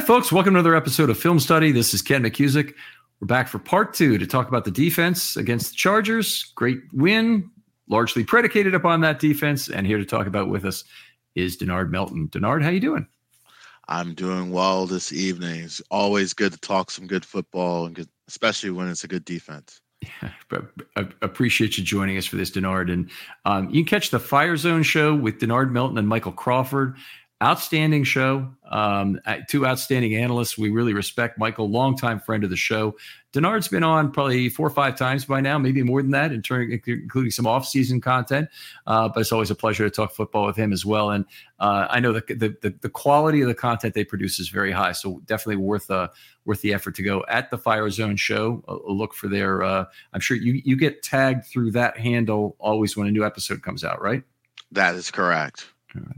Hi, folks. Welcome to another episode of Film Study. This is Ken McKusick. We're back for part two to talk about the defense against the Chargers. Great win, largely predicated upon that defense. And here to talk about with us is Denard Melton. Denard, how you doing? I'm doing well this evening. It's always good to talk some good football, and good, especially when it's a good defense. Yeah, but I appreciate you joining us for this, Denard. And um, you can catch the Fire Zone show with Denard Melton and Michael Crawford outstanding show. Um, two outstanding analysts. We really respect Michael, longtime friend of the show. Denard's been on probably four or five times by now, maybe more than that, in turn, including some off-season content. Uh, but it's always a pleasure to talk football with him as well. And uh, I know the, the, the quality of the content they produce is very high, so definitely worth uh, worth the effort to go at the Fire Zone show. A, a look for their. Uh, I'm sure you you get tagged through that handle always when a new episode comes out, right? That is correct. All right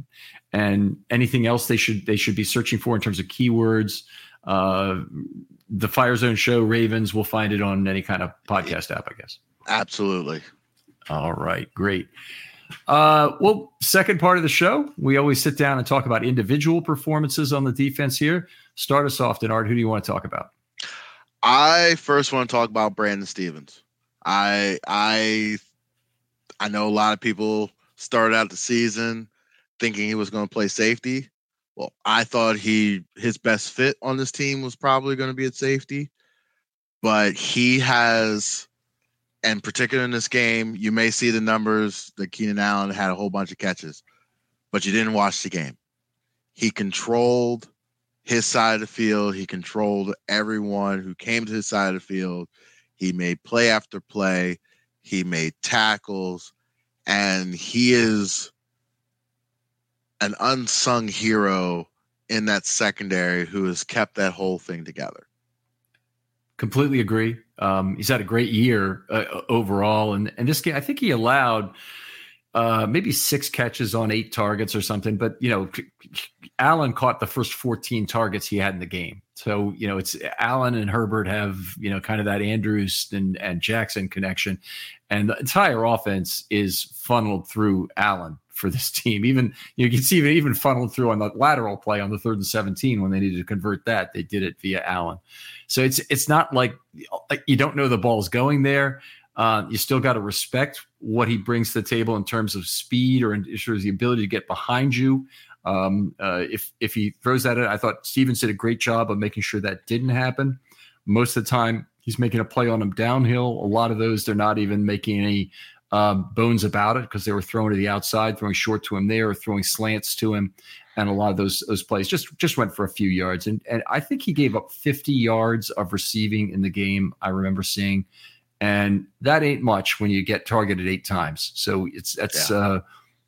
and anything else they should they should be searching for in terms of keywords. Uh, the Fire Zone Show Ravens will find it on any kind of podcast app, I guess. Absolutely. All right, great. Uh, well, second part of the show, we always sit down and talk about individual performances on the defense here. Start us off, Denard. Who do you want to talk about? I first want to talk about Brandon Stephens. I I I know a lot of people started out the season thinking he was going to play safety. Well, I thought he his best fit on this team was probably going to be at safety, but he has, and particularly in this game, you may see the numbers that Keenan Allen had a whole bunch of catches, but you didn't watch the game. He controlled his side of the field. He controlled everyone who came to his side of the field. He made play after play. He made tackles, and he is an unsung hero in that secondary who has kept that whole thing together. Completely agree. Um, he's had a great year uh, overall, and and this game, I think he allowed uh, maybe six catches on eight targets or something. But you know, Allen caught the first fourteen targets he had in the game. So you know, it's Allen and Herbert have you know kind of that Andrews and and Jackson connection, and the entire offense is funneled through Allen for this team. Even you, can see even even funneled through on the lateral play on the third and seventeen when they needed to convert that, they did it via Allen. So it's it's not like you don't know the ball's going there. Uh, you still got to respect what he brings to the table in terms of speed or terms the ability to get behind you. Um, uh, if if he throws that, in, I thought Stephens did a great job of making sure that didn't happen. Most of the time, he's making a play on him downhill. A lot of those, they're not even making any um, bones about it because they were throwing to the outside, throwing short to him there, throwing slants to him, and a lot of those those plays just just went for a few yards. And and I think he gave up 50 yards of receiving in the game. I remember seeing, and that ain't much when you get targeted eight times. So it's that's yeah. uh,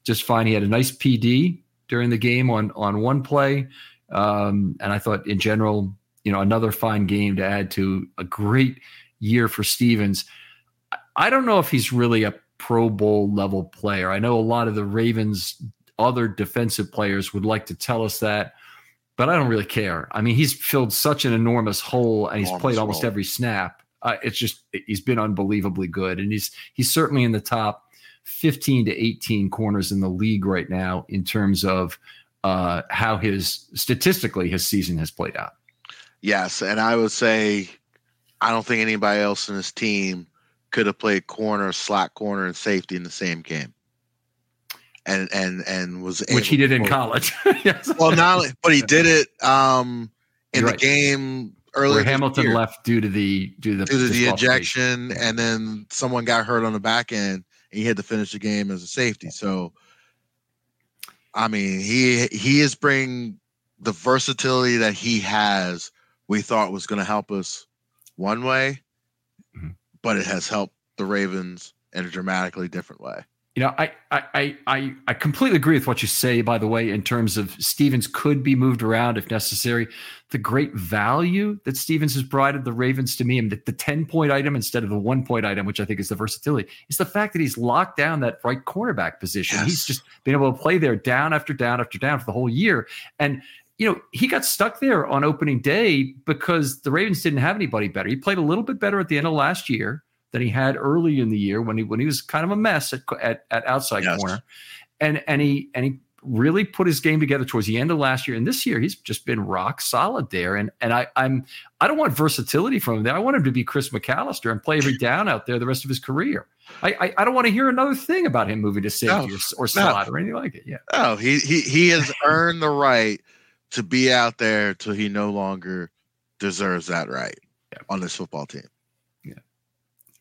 just fine. He had a nice PD during the game on on one play, um, and I thought in general, you know, another fine game to add to a great year for Stephens. I don't know if he's really a Pro Bowl level player. I know a lot of the Ravens other defensive players would like to tell us that, but I don't really care. I mean, he's filled such an enormous hole and he's enormous played almost role. every snap. Uh, it's just he's been unbelievably good, and he's he's certainly in the top 15 to 18 corners in the league right now in terms of uh, how his statistically his season has played out. Yes, and I would say I don't think anybody else in his team could have played corner, slot corner, and safety in the same game. And and and was which he did in college. yes. Well, not only, but he did it um, in You're the right. game earlier. Where Hamilton year. left due to the due to the, due to the ejection, and then someone got hurt on the back end, and he had to finish the game as a safety. So, I mean, he he is bringing the versatility that he has. We thought was going to help us one way. But it has helped the Ravens in a dramatically different way. You know, I, I I I completely agree with what you say. By the way, in terms of Stephens could be moved around if necessary. The great value that Stephens has provided the Ravens to me, and the, the ten point item instead of the one point item, which I think is the versatility, is the fact that he's locked down that right cornerback position. Yes. He's just been able to play there down after down after down for the whole year, and you know, he got stuck there on opening day because the Ravens didn't have anybody better. He played a little bit better at the end of last year than he had early in the year when he when he was kind of a mess at at, at outside yes. corner, and and he and he really put his game together towards the end of last year. And this year, he's just been rock solid there. And and I I'm I don't want versatility from him. There. I want him to be Chris McAlister and play every down out there the rest of his career. I I, I don't want to hear another thing about him moving to safety no, or, or slot no. or anything like it. Yeah. Oh, he he he has earned the right to be out there till he no longer deserves that right yeah. on this football team. Yeah.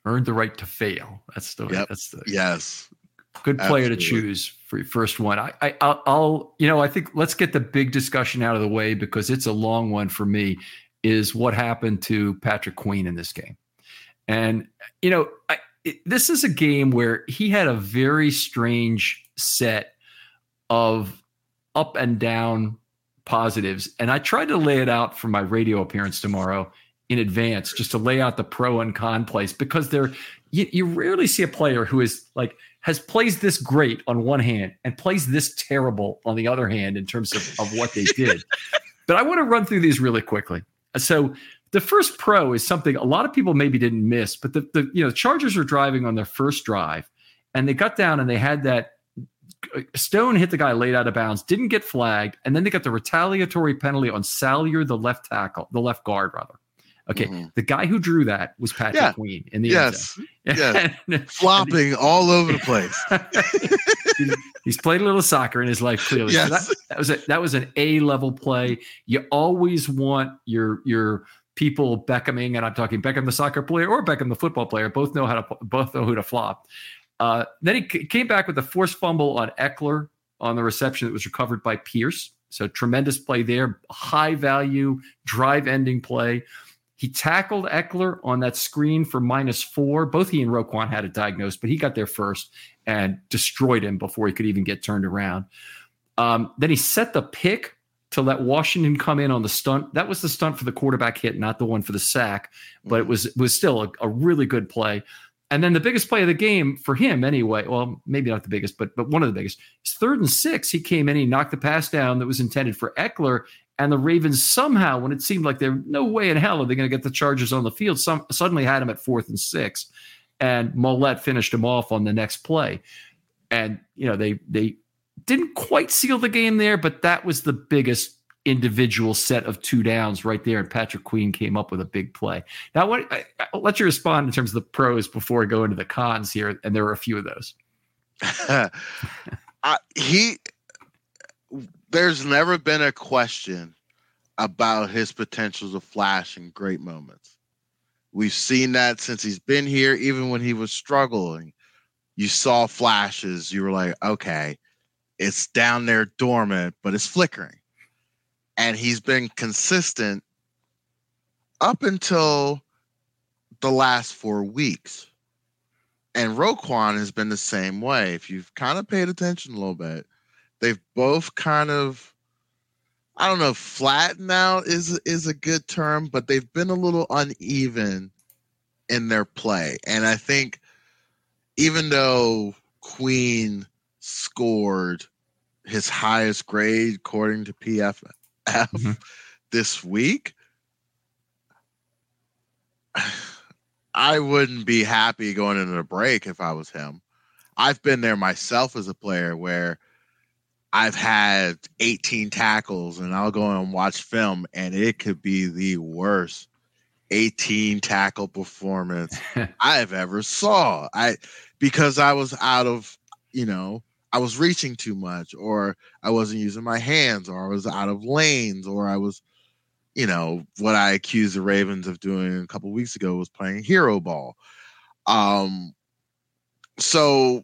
Earned the right to fail. That's the yep. that's the yes. Good player Absolutely. to choose for your first one. I, I I'll, I'll you know I think let's get the big discussion out of the way because it's a long one for me. Is what happened to Patrick Queen in this game, and you know I, it, this is a game where he had a very strange set of up and down positives. And I tried to lay it out for my radio appearance tomorrow in advance, just to lay out the pro and con place because there you, you rarely see a player who is like has plays this great on one hand and plays this terrible on the other hand in terms of, of what they did. but I want to run through these really quickly. So the first pro is something a lot of people maybe didn't miss, but the, the you know Chargers are driving on their first drive and they got down and they had that Stone hit the guy laid out of bounds, didn't get flagged, and then they got the retaliatory penalty on Salyer, the left tackle, the left guard rather. Okay, mm-hmm. the guy who drew that was Patrick yeah. Queen in the yes, yes, flopping all over the place. he's played a little soccer in his life, clearly. Yes. So that, that was a, that was an A level play. You always want your your people Beckhaming, and I'm talking Beckham the soccer player or Beckham the football player. Both know how to both know who to flop. Uh, then he c- came back with a forced fumble on Ekeler on the reception that was recovered by Pierce. So tremendous play there, high value drive ending play. He tackled Ekeler on that screen for minus four. Both he and Roquan had it diagnosed, but he got there first and destroyed him before he could even get turned around. Um, then he set the pick to let Washington come in on the stunt. That was the stunt for the quarterback hit, not the one for the sack, but it was it was still a, a really good play. And then the biggest play of the game for him, anyway, well, maybe not the biggest, but but one of the biggest, is third and six. He came in, he knocked the pass down that was intended for Ekeler, and the Ravens somehow, when it seemed like there no way in hell are they going to get the Chargers on the field, some suddenly had him at fourth and six, and Mollett finished him off on the next play, and you know they they didn't quite seal the game there, but that was the biggest individual set of two downs right there, and Patrick Queen came up with a big play. Now, what I, will let you respond in terms of the pros before I go into the cons here, and there were a few of those. uh, he, there's never been a question about his potential to flash in great moments. We've seen that since he's been here, even when he was struggling. You saw flashes, you were like, okay, it's down there dormant, but it's flickering and he's been consistent up until the last four weeks. And Roquan has been the same way. If you've kind of paid attention a little bit, they've both kind of, I don't know, flattened out is is a good term, but they've been a little uneven in their play. And I think even though Queen scored his highest grade according to PFF mm-hmm. this week, I wouldn't be happy going into a break if I was him. I've been there myself as a player where I've had 18 tackles and I'll go and watch film and it could be the worst 18 tackle performance I've ever saw. I because I was out of, you know, I was reaching too much or I wasn't using my hands or I was out of lanes or I was you know, what I accused the Ravens of doing a couple weeks ago was playing hero ball. Um so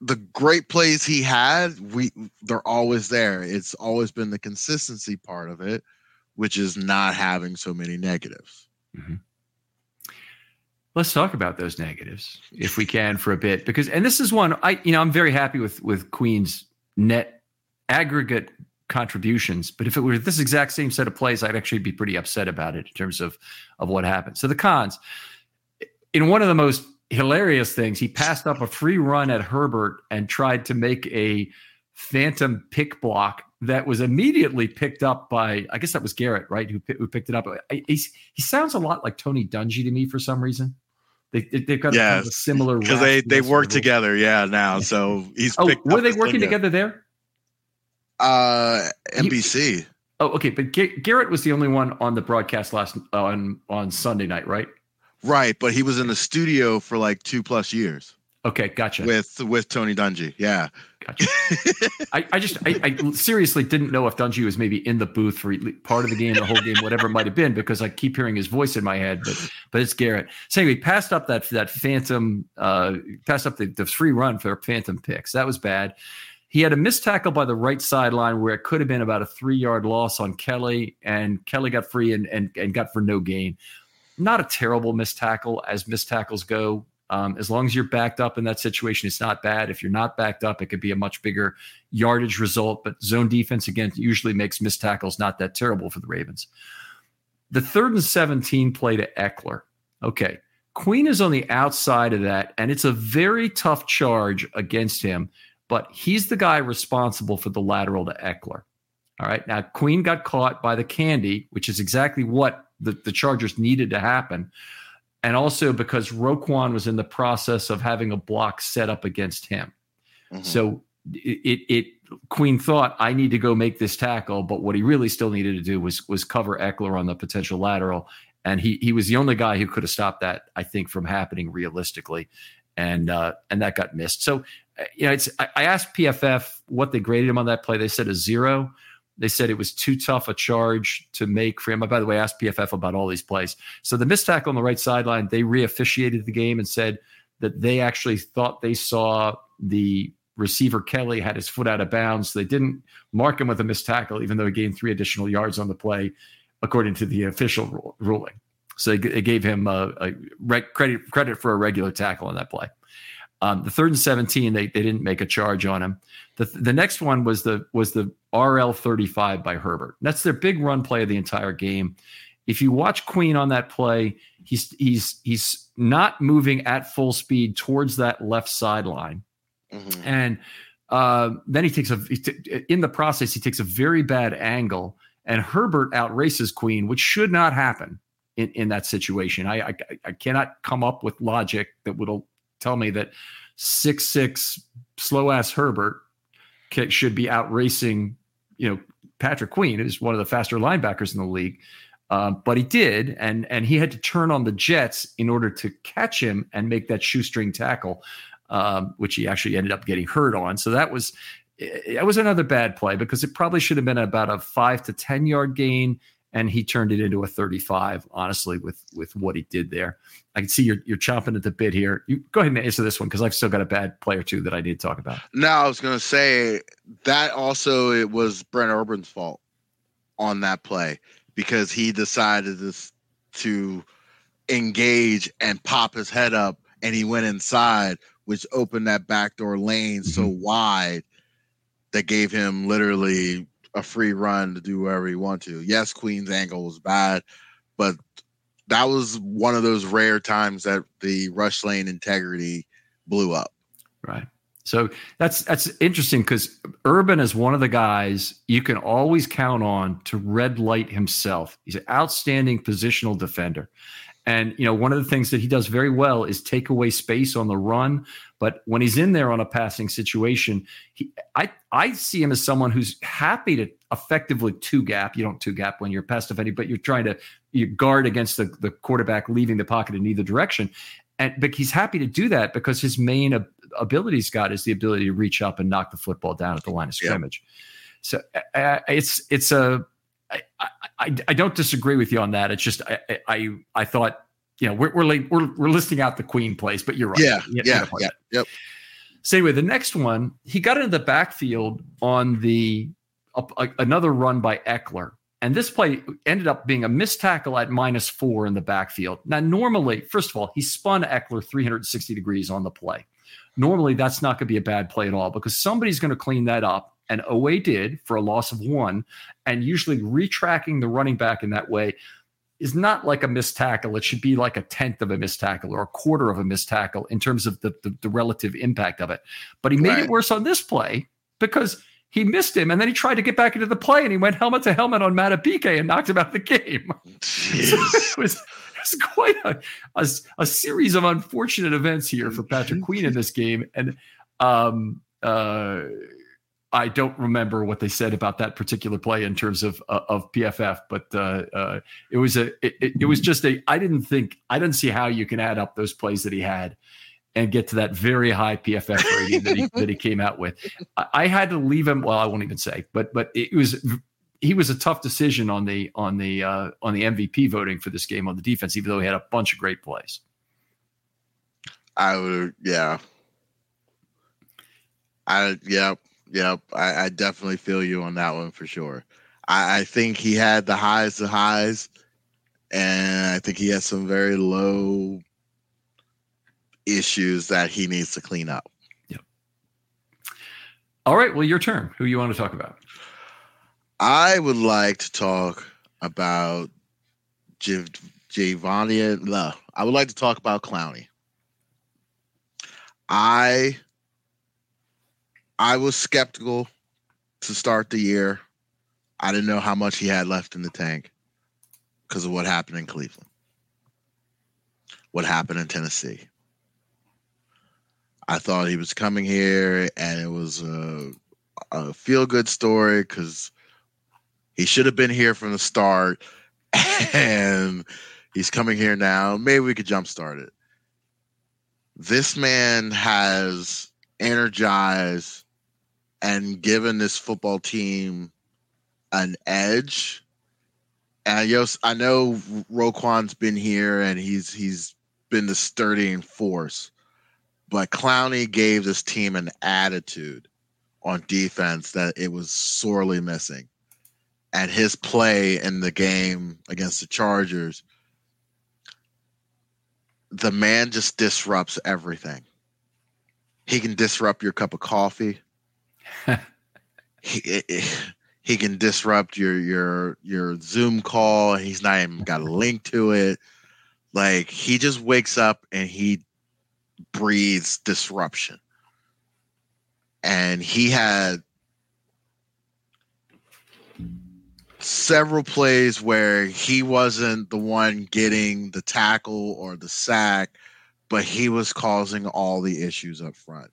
the great plays he had, we they're always there. It's always been the consistency part of it, which is not having so many negatives. Mm-hmm. Let's talk about those negatives if we can for a bit, because and this is one I you know I'm very happy with with Queen's net aggregate contributions, but if it were this exact same set of plays, I'd actually be pretty upset about it in terms of of what happened. So the cons in one of the most hilarious things. He passed up a free run at Herbert and tried to make a phantom pick block that was immediately picked up by I guess that was Garrett, right? Who, who picked it up. he sounds a lot like Tony Dungy to me for some reason. They, they've got yeah, kind of a similar because they they work together, yeah. Now, so he's oh, were they working together there? Uh, NBC. He, oh, okay, but Garrett was the only one on the broadcast last on on Sunday night, right? Right, but he was in the studio for like two plus years. Okay, gotcha. With with Tony Dungy, yeah. Gotcha. I, I just I, I, seriously didn't know if Dungy was maybe in the booth for part of the game, the whole game, whatever it might have been, because I keep hearing his voice in my head. But but it's Garrett. So anyway, passed up that that phantom, uh, passed up the, the free run for phantom picks. That was bad. He had a missed tackle by the right sideline where it could have been about a three yard loss on Kelly, and Kelly got free and and, and got for no gain not a terrible missed tackle as missed tackles go. Um, as long as you're backed up in that situation, it's not bad. If you're not backed up, it could be a much bigger yardage result. But zone defense, again, usually makes missed tackles not that terrible for the Ravens. The third and 17 play to Ekeler. Okay. Queen is on the outside of that, and it's a very tough charge against him, but he's the guy responsible for the lateral to Ekeler. All right. Now, Queen got caught by the candy, which is exactly what the, the Chargers needed to happen. And also because Roquan was in the process of having a block set up against him. Mm-hmm. So it, it, Queen thought, I need to go make this tackle. But what he really still needed to do was, was cover Ekeler on the potential lateral. And he, he was the only guy who could have stopped that, I think, from happening realistically. And, uh, and that got missed. So, uh, you know, it's, I, I asked PFF what they graded him on that play. They said a zero. They said it was too tough a charge to make for him. By the way, asked PFF about all these plays. So the missed tackle on the right sideline, they reofficiated the game and said that they actually thought they saw the receiver Kelly had his foot out of bounds. They didn't mark him with a missed tackle, even though he gained three additional yards on the play, according to the official ruling. So they, gave him a, a credit credit for a regular tackle on that play. Um, the third and 17, they, they didn't make a charge on him. The, the next one was the was the RL 35 by Herbert. That's their big run play of the entire game. If you watch Queen on that play, he's he's he's not moving at full speed towards that left sideline, mm-hmm. and uh, then he takes a in the process he takes a very bad angle, and Herbert outraces Queen, which should not happen in, in that situation. I, I I cannot come up with logic that would tell me that six six slow ass Herbert should be out racing, you know, Patrick Queen, who's one of the faster linebackers in the league. Um, but he did, and and he had to turn on the Jets in order to catch him and make that shoestring tackle, um, which he actually ended up getting hurt on. So that was that was another bad play because it probably should have been about a five to ten yard gain and he turned it into a 35 honestly with with what he did there. I can see you're, you're chomping at the bit here. You go ahead and answer this one because i've still got a bad player too that i need to talk about. No i was going to say that also it was brent urban's fault on that play because he decided to, to engage and pop his head up and he went inside which opened that backdoor lane mm-hmm. so wide that gave him literally a free run to do whatever you want to. Yes, Queen's angle was bad, but that was one of those rare times that the rush lane integrity blew up. Right. So that's that's interesting because Urban is one of the guys you can always count on to red light himself. He's an outstanding positional defender. And you know, one of the things that he does very well is take away space on the run. But when he's in there on a passing situation, he, I I see him as someone who's happy to effectively two gap. You don't two gap when you're pass defending, but you're trying to you guard against the, the quarterback leaving the pocket in either direction. And but he's happy to do that because his main ability he's got is the ability to reach up and knock the football down at the line of scrimmage. Yeah. So uh, it's it's a I, I, I don't disagree with you on that. It's just I I, I thought you know we're we're, late, we're we're listing out the Queen plays, but you're right. Yeah, you, yeah, yeah, yep. So anyway, the next one he got into the backfield on the uh, another run by Ekeler, and this play ended up being a missed tackle at minus four in the backfield. Now, normally, first of all, he spun Ekeler 360 degrees on the play. Normally, that's not going to be a bad play at all because somebody's going to clean that up. And Oweh did for a loss of one. And usually, retracking the running back in that way is not like a missed tackle. It should be like a tenth of a missed tackle or a quarter of a missed tackle in terms of the, the, the relative impact of it. But he made right. it worse on this play because he missed him and then he tried to get back into the play and he went helmet to helmet on Madubuike and knocked him out of the game. so it was was quite a, a, a, series of unfortunate events here for Patrick Queen in this game. And um, uh, I don't remember what they said about that particular play in terms of uh, of PFF, but uh, uh, it was a it, it, was just a I didn't think I didn't see how you can add up those plays that he had and get to that very high PFF rating that he that he came out with. I, I had to leave him. Well, I won't even say, but but it was he was a tough decision on the on the uh, on the MVP voting for this game on the defense, even though he had a bunch of great plays. I would, yeah. I yeah, yeah. I, I definitely feel you on that one for sure. I, I think he had the highs, the highs, and I think he has some very low issues that he needs to clean up. Yep. All right. Well, your turn. Who you want to talk about? I would like to talk about J- Javani. No, I would like to talk about Clowney. I I was skeptical to start the year. I didn't know how much he had left in the tank because of what happened in Cleveland, what happened in Tennessee. I thought he was coming here and it was a, a feel good story because he should have been here from the start, and he's coming here now. Maybe we could jumpstart it. This man has energized and given this football team an edge. And yes, I know Roquan's been here and he's he's been the sturdy force, but Clowney gave this team an attitude on defense that it was sorely missing at his play in the game against the Chargers, the man just disrupts everything. He can disrupt your cup of coffee. He, eh, eh, he can disrupt your your your Zoom call. He's not even got a link to it. Like he just wakes up and he breathes disruption. And he had several plays where he wasn't the one getting the tackle or the sack, but he was causing all the issues up front.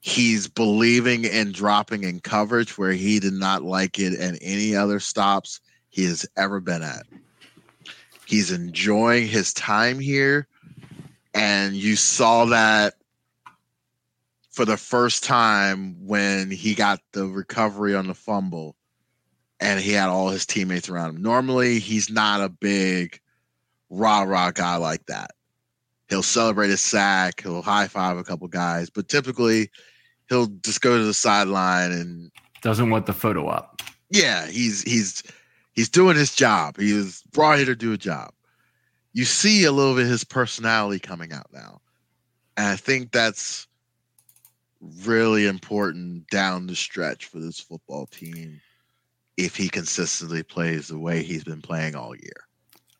He's believing in dropping in coverage where he did not like it and any other stops he has ever been at. He's enjoying his time here. And you saw that for the first time when he got the recovery on the fumble and he had all his teammates around him. Normally, he's not a big rah rah guy like that. He'll celebrate a sack, he'll high five a couple guys, but typically he'll just go to the sideline and doesn't want the photo up. Yeah, he's he's he's doing his job. He was brought here to do a job. You see a little bit of his personality coming out now. And I think that's really important down the stretch for this football team if he consistently plays the way he's been playing all year.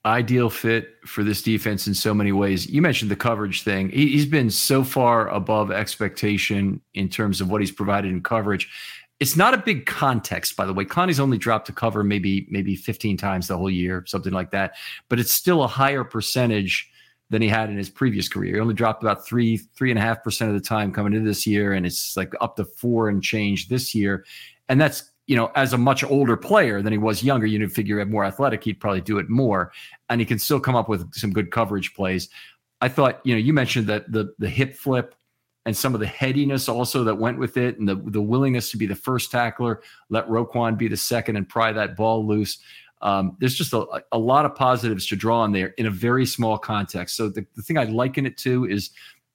Ideal fit for this defense in so many ways. You mentioned the coverage thing. He, has been so far above expectation in terms of what he's provided in coverage. It's not a big context, by the way. Clowney's only dropped to cover maybe maybe 15 times the whole year, something like that. But it's still a higher percentage than he had in his previous career. He only dropped about three, three and a half percent of the time coming into this year, and it's like up to four and change this year. And that's you know, as a much older player than he was younger, you know, figure more athletic, he'd probably do it more. And he can still come up with some good coverage plays. I thought, you know, you mentioned that the the hip flip and some of the headiness also that went with it and the, the willingness to be the first tackler, let Roquan be the second and pry that ball loose. Um, there's just a, a lot of positives to draw on there in a very small context. So the, the thing I liken it to is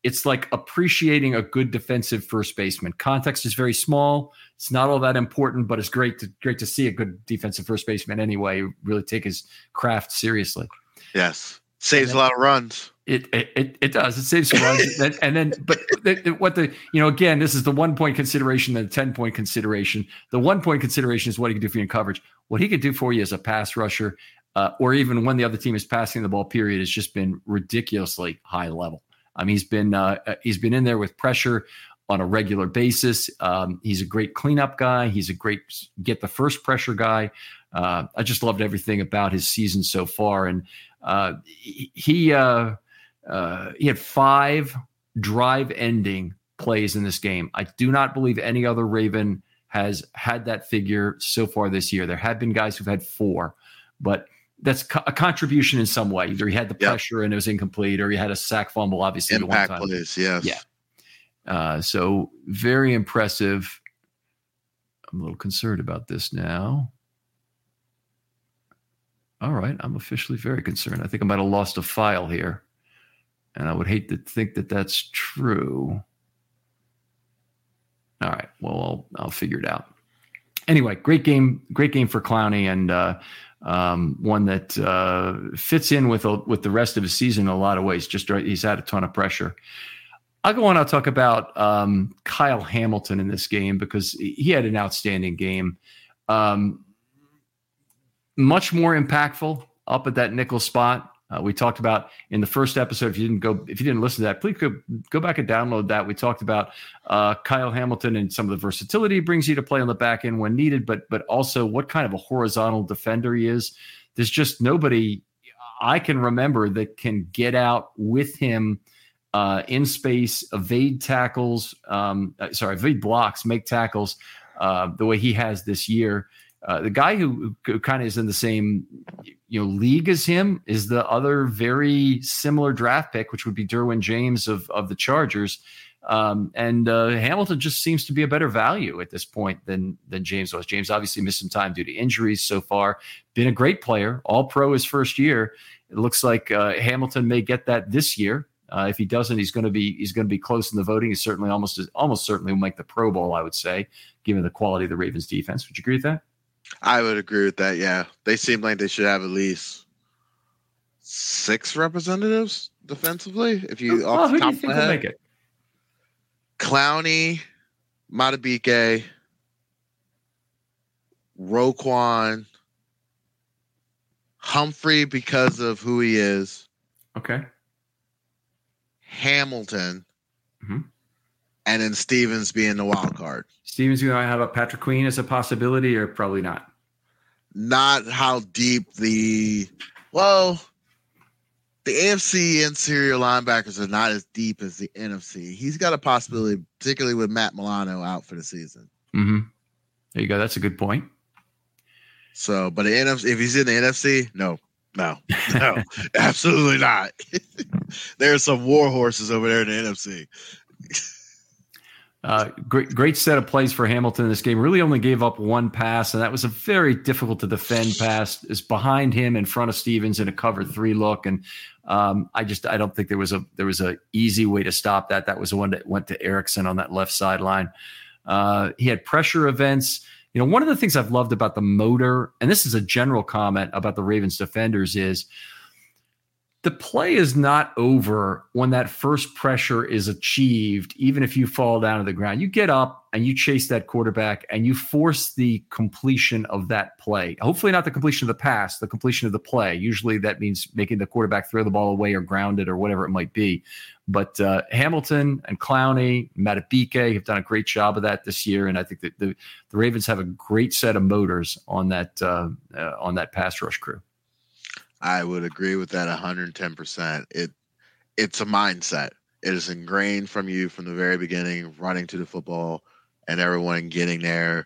it's like appreciating a good defensive first baseman. Context is very small. It's not all that important, but it's great to great to see a good defensive first baseman anyway. Really take his craft seriously. Yes, saves then, a lot of runs. It it it does. It saves runs, and, and then but the, what the you know again this is the one point consideration, the ten point consideration. The one point consideration is what he can do for you in coverage. What he could do for you as a pass rusher, uh, or even when the other team is passing the ball. Period has just been ridiculously high level. Um, he's been uh, uh, he's been in there with pressure on a regular basis. Um, he's a great cleanup guy. He's a great get the first pressure guy. Uh, I just loved everything about his season so far, and uh, he uh, uh, he had five drive ending plays in this game. I do not believe any other Raven has had that figure so far this year. There have been guys who've had four, but that's co- a contribution in some way. Either he had the yep. pressure and it was incomplete, or he had a sack fumble. Obviously, impact plays. Yes. Yeah. Uh, so very impressive. I'm a little concerned about this now. All right, I'm officially very concerned. I think I might have lost a file here, and I would hate to think that that's true. All right, well, I'll, I'll figure it out. Anyway, great game, great game for Clowney, and uh, um, one that uh, fits in with a, with the rest of his season in a lot of ways. Just right, he's had a ton of pressure. I'll go on. I'll talk about um, Kyle Hamilton in this game because he had an outstanding game. Um, much more impactful up at that nickel spot. Uh, we talked about in the first episode. If you didn't go, if you didn't listen to that, please go, go back and download that. We talked about uh, Kyle Hamilton and some of the versatility he brings you to play on the back end when needed, but but also what kind of a horizontal defender he is. There's just nobody I can remember that can get out with him uh, in space, evade tackles. Um, uh, sorry, evade blocks, make tackles uh, the way he has this year. Uh, the guy who, who kind of is in the same you know league as him is the other very similar draft pick, which would be Derwin James of of the Chargers. Um, and uh, Hamilton just seems to be a better value at this point than than James was. James obviously missed some time due to injuries so far. Been a great player, All Pro his first year. It looks like uh, Hamilton may get that this year. Uh, if he doesn't, he's going to be he's going to be close in the voting. He's certainly almost almost certainly will make the Pro Bowl. I would say, given the quality of the Ravens defense. Would you agree with that? I would agree with that. Yeah, they seem like they should have at least six representatives defensively. If you, oh, who do you think will make it? Clowney, Madubuike, Roquan, Humphrey because of who he is. Okay. Hamilton, mm-hmm. and then Stephens being the wild card. Stephens, you know, have a Patrick Queen as a possibility, or probably not? Not how deep the well, the AFC interior linebackers are not as deep as the NFC. He's got a possibility, particularly with Matt Milano out for the season. Mm-hmm. There you go. That's a good point. So, but the NFC, if he's in the NFC, no, no, no, absolutely not. There's some war horses over there in the NFC. Uh, great, great set of plays for Hamilton in this game. Really only gave up one pass, and that was a very difficult to defend pass. Is behind him in front of Stephens in a cover three look, and um, I just I don't think there was a there was a easy way to stop that. That was the one that went to Erickson on that left sideline. Uh, he had pressure events. You know, one of the things I've loved about the motor, and this is a general comment about the Ravens defenders, is the play is not over when that first pressure is achieved, even if you fall down to the ground. You get up and you chase that quarterback and you force the completion of that play. Hopefully, not the completion of the pass, the completion of the play. Usually that means making the quarterback throw the ball away or ground it or whatever it might be. But uh, Hamilton and Clowney, Madubuike have done a great job of that this year, and I think that the, the Ravens have a great set of motors on that uh, uh, on that pass rush crew. I would agree with that 110%. It it's a mindset. It is ingrained from you from the very beginning, running to the football and everyone getting there.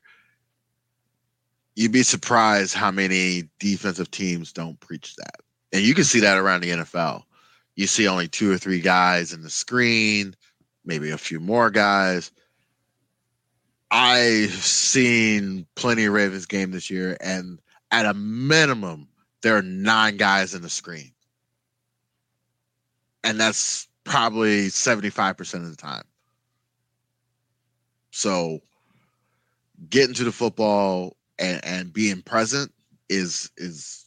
You'd be surprised how many defensive teams don't preach that. And you can see that around the NFL. You see only two or three guys in the screen, maybe a few more guys. I've seen plenty of Ravens game this year, and at a minimum, there are nine guys in the screen. And that's probably 75% of the time. So getting to the football and, and being present is is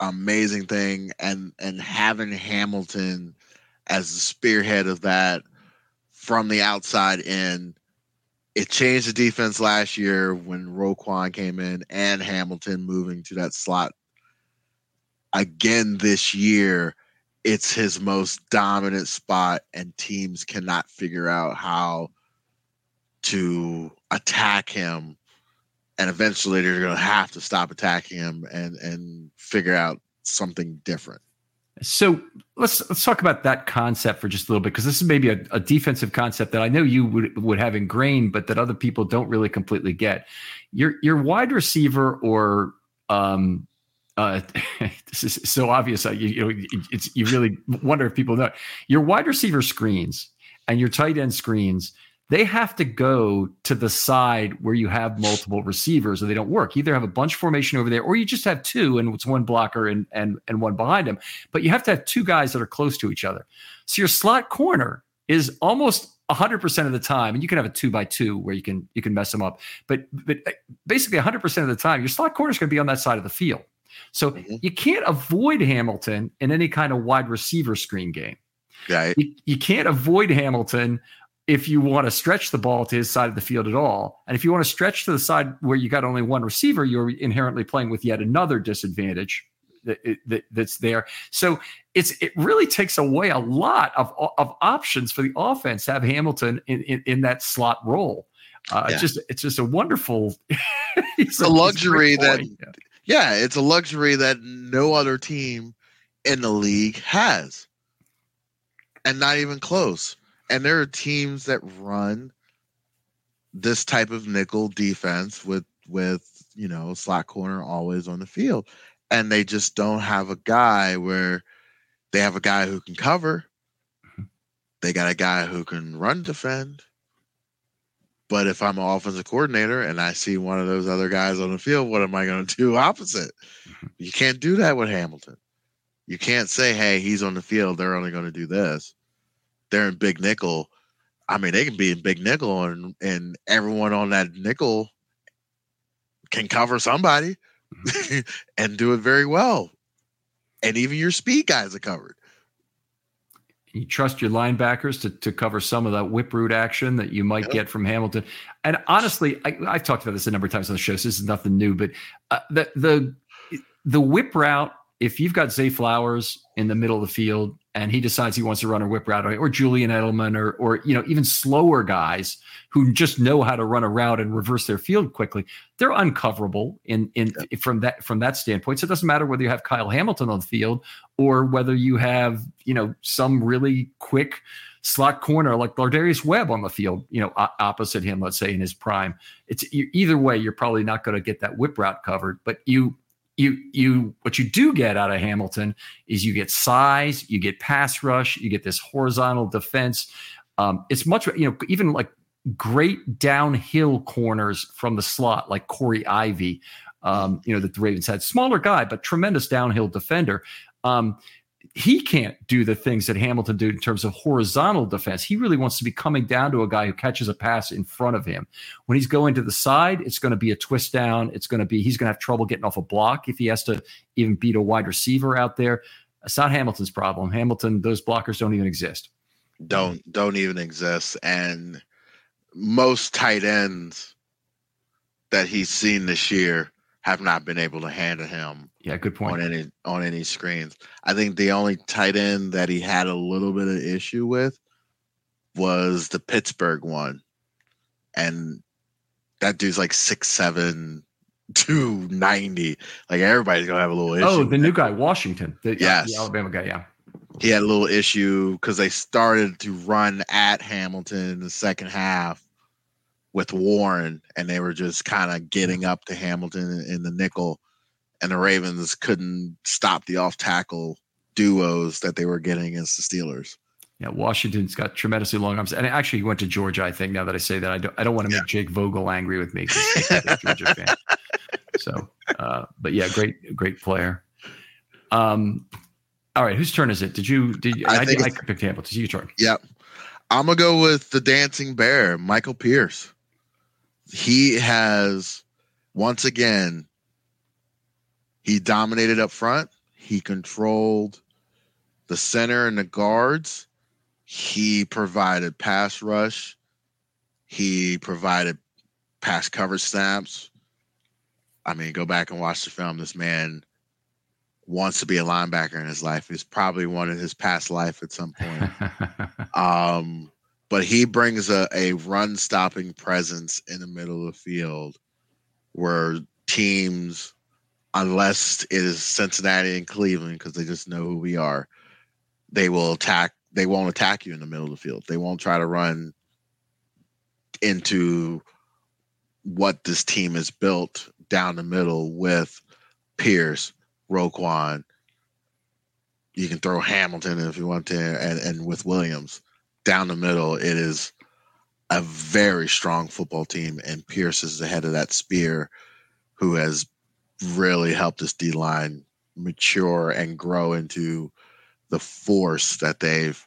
amazing thing and and having Hamilton as the spearhead of that from the outside in it changed the defense last year when Roquan came in and Hamilton moving to that slot. Again, this year, it's his most dominant spot, and teams cannot figure out how to attack him. And eventually, they're going to have to stop attacking him and and figure out something different. So let's let's talk about that concept for just a little bit because this is maybe a, a, defensive concept that I know you would would have ingrained, but that other people don't really completely get. Your your wide receiver or um, uh, this is so obvious. You, you know, it's you really wonder if people know your wide receiver screens and your tight end screens they have to go to the side where you have multiple receivers or they don't work. either have a bunch formation over there or you just have two and it's one blocker and and and one behind them. But you have to have two guys that are close to each other. So your slot corner is almost 100% of the time and you can have a 2 by 2 where you can you can mess them up. But but uh, basically 100% of the time your slot corner is going to be on that side of the field. So mm-hmm. you can't avoid Hamilton in any kind of wide receiver screen game. Right. You, you can't avoid Hamilton if you want to stretch the ball to his side of the field at all. And if you want to stretch to the side where you got only one receiver, you're inherently playing with yet another disadvantage that, that, that's there. So it's it really takes away a lot of, of options for the offense to have Hamilton in, in, in that slot role. Uh, yeah. It's just it's just a wonderful. it's a luxury that yeah. yeah, it's a luxury that no other team in the league has, and not even close and there are teams that run this type of nickel defense with with you know slot corner always on the field. And they just don't have a guy where they have a guy who can cover. Mm-hmm. they got a guy who can run defend. But if i'm an offensive coordinator and i see one of those other guys on the field what am i going to do opposite? Mm-hmm. you can't do that with hamilton. You can't say hey he's on the field. They're only going to do this they're in big nickel. I mean, they can be in big nickel, and and everyone on that nickel can cover somebody mm-hmm. and do it very well. And even your speed guys are covered. You trust your linebackers to, to cover some of that whip route action that you might yep. get from Hamilton. And honestly, I, have talked about this a number of times on the show, so this is nothing new. But uh, the the the whip route, if you've got Zay Flowers in the middle of the field and he decides he wants to run a whip route, or Julian Edelman, or or you know even slower guys who just know how to run a route and reverse their field quickly, they're uncoverable in in yeah. from that from that standpoint. So it doesn't matter whether you have Kyle Hamilton on the field or whether you have you know some really quick slot corner like Lardarius Webb on the field, you know, opposite him, let's say in his prime. It's either way, you're probably not going to get that whip route covered, but you you you what you do get out of Hamilton is you get size, you get pass rush, you get this horizontal defense. Um, it's much you know even like great downhill corners from the slot like Corey Ivy. Um, you know that the Ravens had smaller guy but tremendous downhill defender. Um, he can't do the things that Hamilton did in terms of horizontal defense. He really wants to be coming down to a guy who catches a pass in front of him. When he's going to the side, it's going to be a twist down. It's going to be he's going to have trouble getting off a block if he has to even beat a wide receiver out there. It's not Hamilton's problem. Hamilton, those blockers don't even exist. Don't don't even exist. And most tight ends that he's seen this year have not been able to handle him. Yeah, good point. On any on any screens. I think the only tight end that he had a little bit of issue with was the Pittsburgh one. And that dude's like six seven. 290 Like everybody's gonna have a little oh, issue. Oh, the new guy, Washington. The, uh, yes. the Alabama guy, yeah. He had a little issue because they started to run at Hamilton in the second half with Warren, and they were just kind of getting up to Hamilton in, the nickel, and the Ravens couldn't stop the off tackle duos that they were getting against the Steelers. Yeah, Washington's got tremendously long arms, and actually he went to Georgia. I think now that I say that, I don't, I don't want to yeah. make Jake Vogel angry with me. Georgia fan. So, uh, but yeah, great, great player. Um, all right, whose turn is it? Did you? Did you, I, I, think I, I picked Hamilton. It's your turn. Yep. I'm gonna go with the dancing bear, Michael Pierce. He has once again he dominated up front. He controlled the center and the guards. He provided pass rush. He provided pass cover snaps. I mean, go back and watch the film. This man wants to be a linebacker in his life. He's probably wanted his past life at some point. um, but he brings a, a run stopping presence in the middle of the field where teams, unless it is Cincinnati and Cleveland, because they just know who we are, they will attack. They won't attack you in the middle of the field. They won't try to run into what this team is built down the middle with Pierce, Roquan. You can throw Hamilton if you want to, and, and with Williams down the middle, it is a very strong football team, and Pierce is the head of that spear, who has really helped this D line mature and grow into the force that they've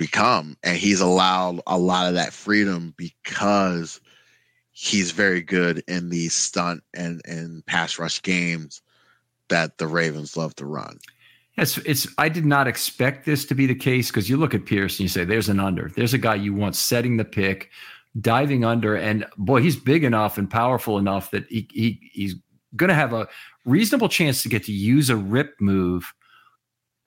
become. And he's allowed a lot of that freedom because he's very good in these stunt and, and pass rush games that the Ravens love to run. It's, it's I did not expect this to be the case because you look at Pierce and you say there's an under. There's a guy you want setting the pick, diving under, and boy, he's big enough and powerful enough that he, he he's going to have a reasonable chance to get to use a rip move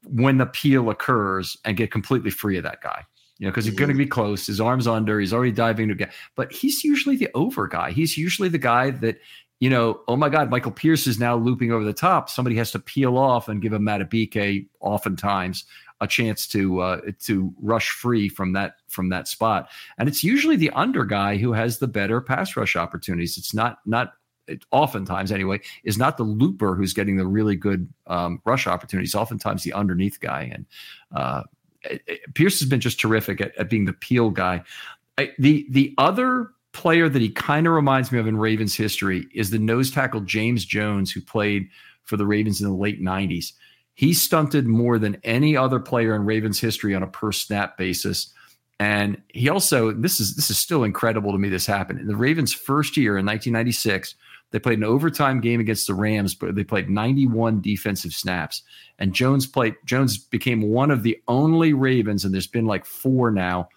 when the peel occurs and get completely free of that guy. You know, because he's going to be close. His arms under. He's already diving to get. But he's usually the over guy. He's usually the guy that you know. Oh my God, Michael Pierce is now looping over the top. Somebody has to peel off and give him Madubuike oftentimes a chance to uh, to rush free from that from that spot. And it's usually the under guy who has the better pass rush opportunities. It's not not it, oftentimes anyway, is not the looper who's getting the really good um, rush opportunities. Oftentimes the underneath guy. And uh, it, it, Pierce has been just terrific at, at being the peel guy. I, the the other player that he kind of reminds me of in Ravens history is the nose tackle James Jones, who played for the Ravens in the late '90s. He stunted more than any other player in Ravens history on a per snap basis. And he also this is this is still incredible to me. This happened in the Ravens' first year in 1996. They played an overtime game against the Rams, but they played 91 defensive snaps. And Jones played Jones became one of the only Ravens, and there's been like four now,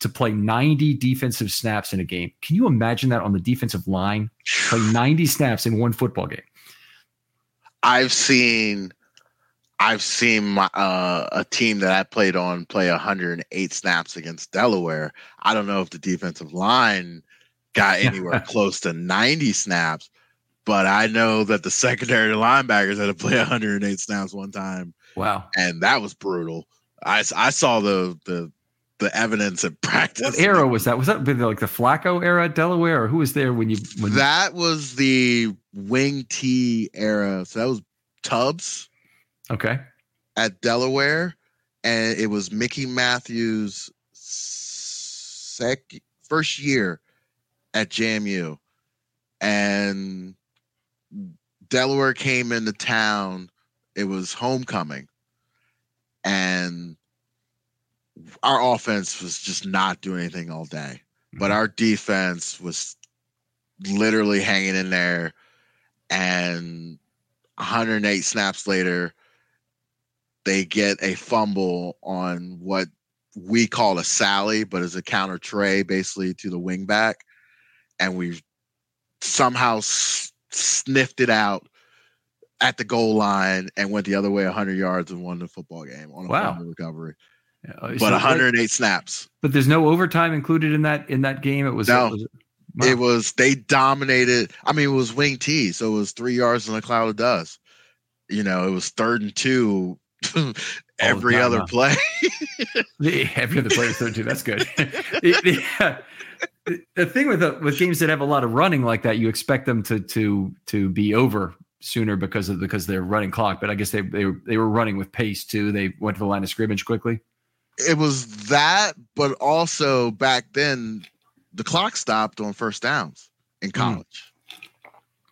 to play 90 defensive snaps in a game. Can you imagine that on the defensive line? Play 90 snaps in one football game. I've seen I've seen my, uh, a team that I played on play 108 snaps against Delaware. I don't know if the defensive line got anywhere close to 90 snaps, but I know that the secondary linebackers had to play 108 snaps one time. Wow. And that was brutal. I, I saw the the the evidence in practice. What era was that? Was that like the Flacco era at Delaware, or who was there when you? When that was the wing T era. So that was Tubbs. Okay. At Delaware, and it was Mickey Matthews' sec first year at JMU, and Delaware came into town. It was homecoming, and our offense was just not doing anything all day, but mm-hmm. our defense was literally hanging in there. And 108 snaps later, they get a fumble on what we call a Sally, but is a counter tray basically to the wing back. And we've somehow s- sniffed it out at the goal line and went the other way 100 yards and won the football game on a wow. recovery. Yeah, but so 108 like, snaps. But there's no overtime included in that in that game. It was no. It was, wow. it was they dominated. I mean, it was wing T, so it was three yards in a cloud of dust. You know, it was third and two every other play. every other play was third and two. That's good. the, the, the, thing with the, with games that have a lot of running like that, you expect them to to to be over sooner because of because they're running clock. But I guess they they they were running with pace too. They went to the line of scrimmage quickly it was that, but also back then the clock stopped on first downs in hmm. college.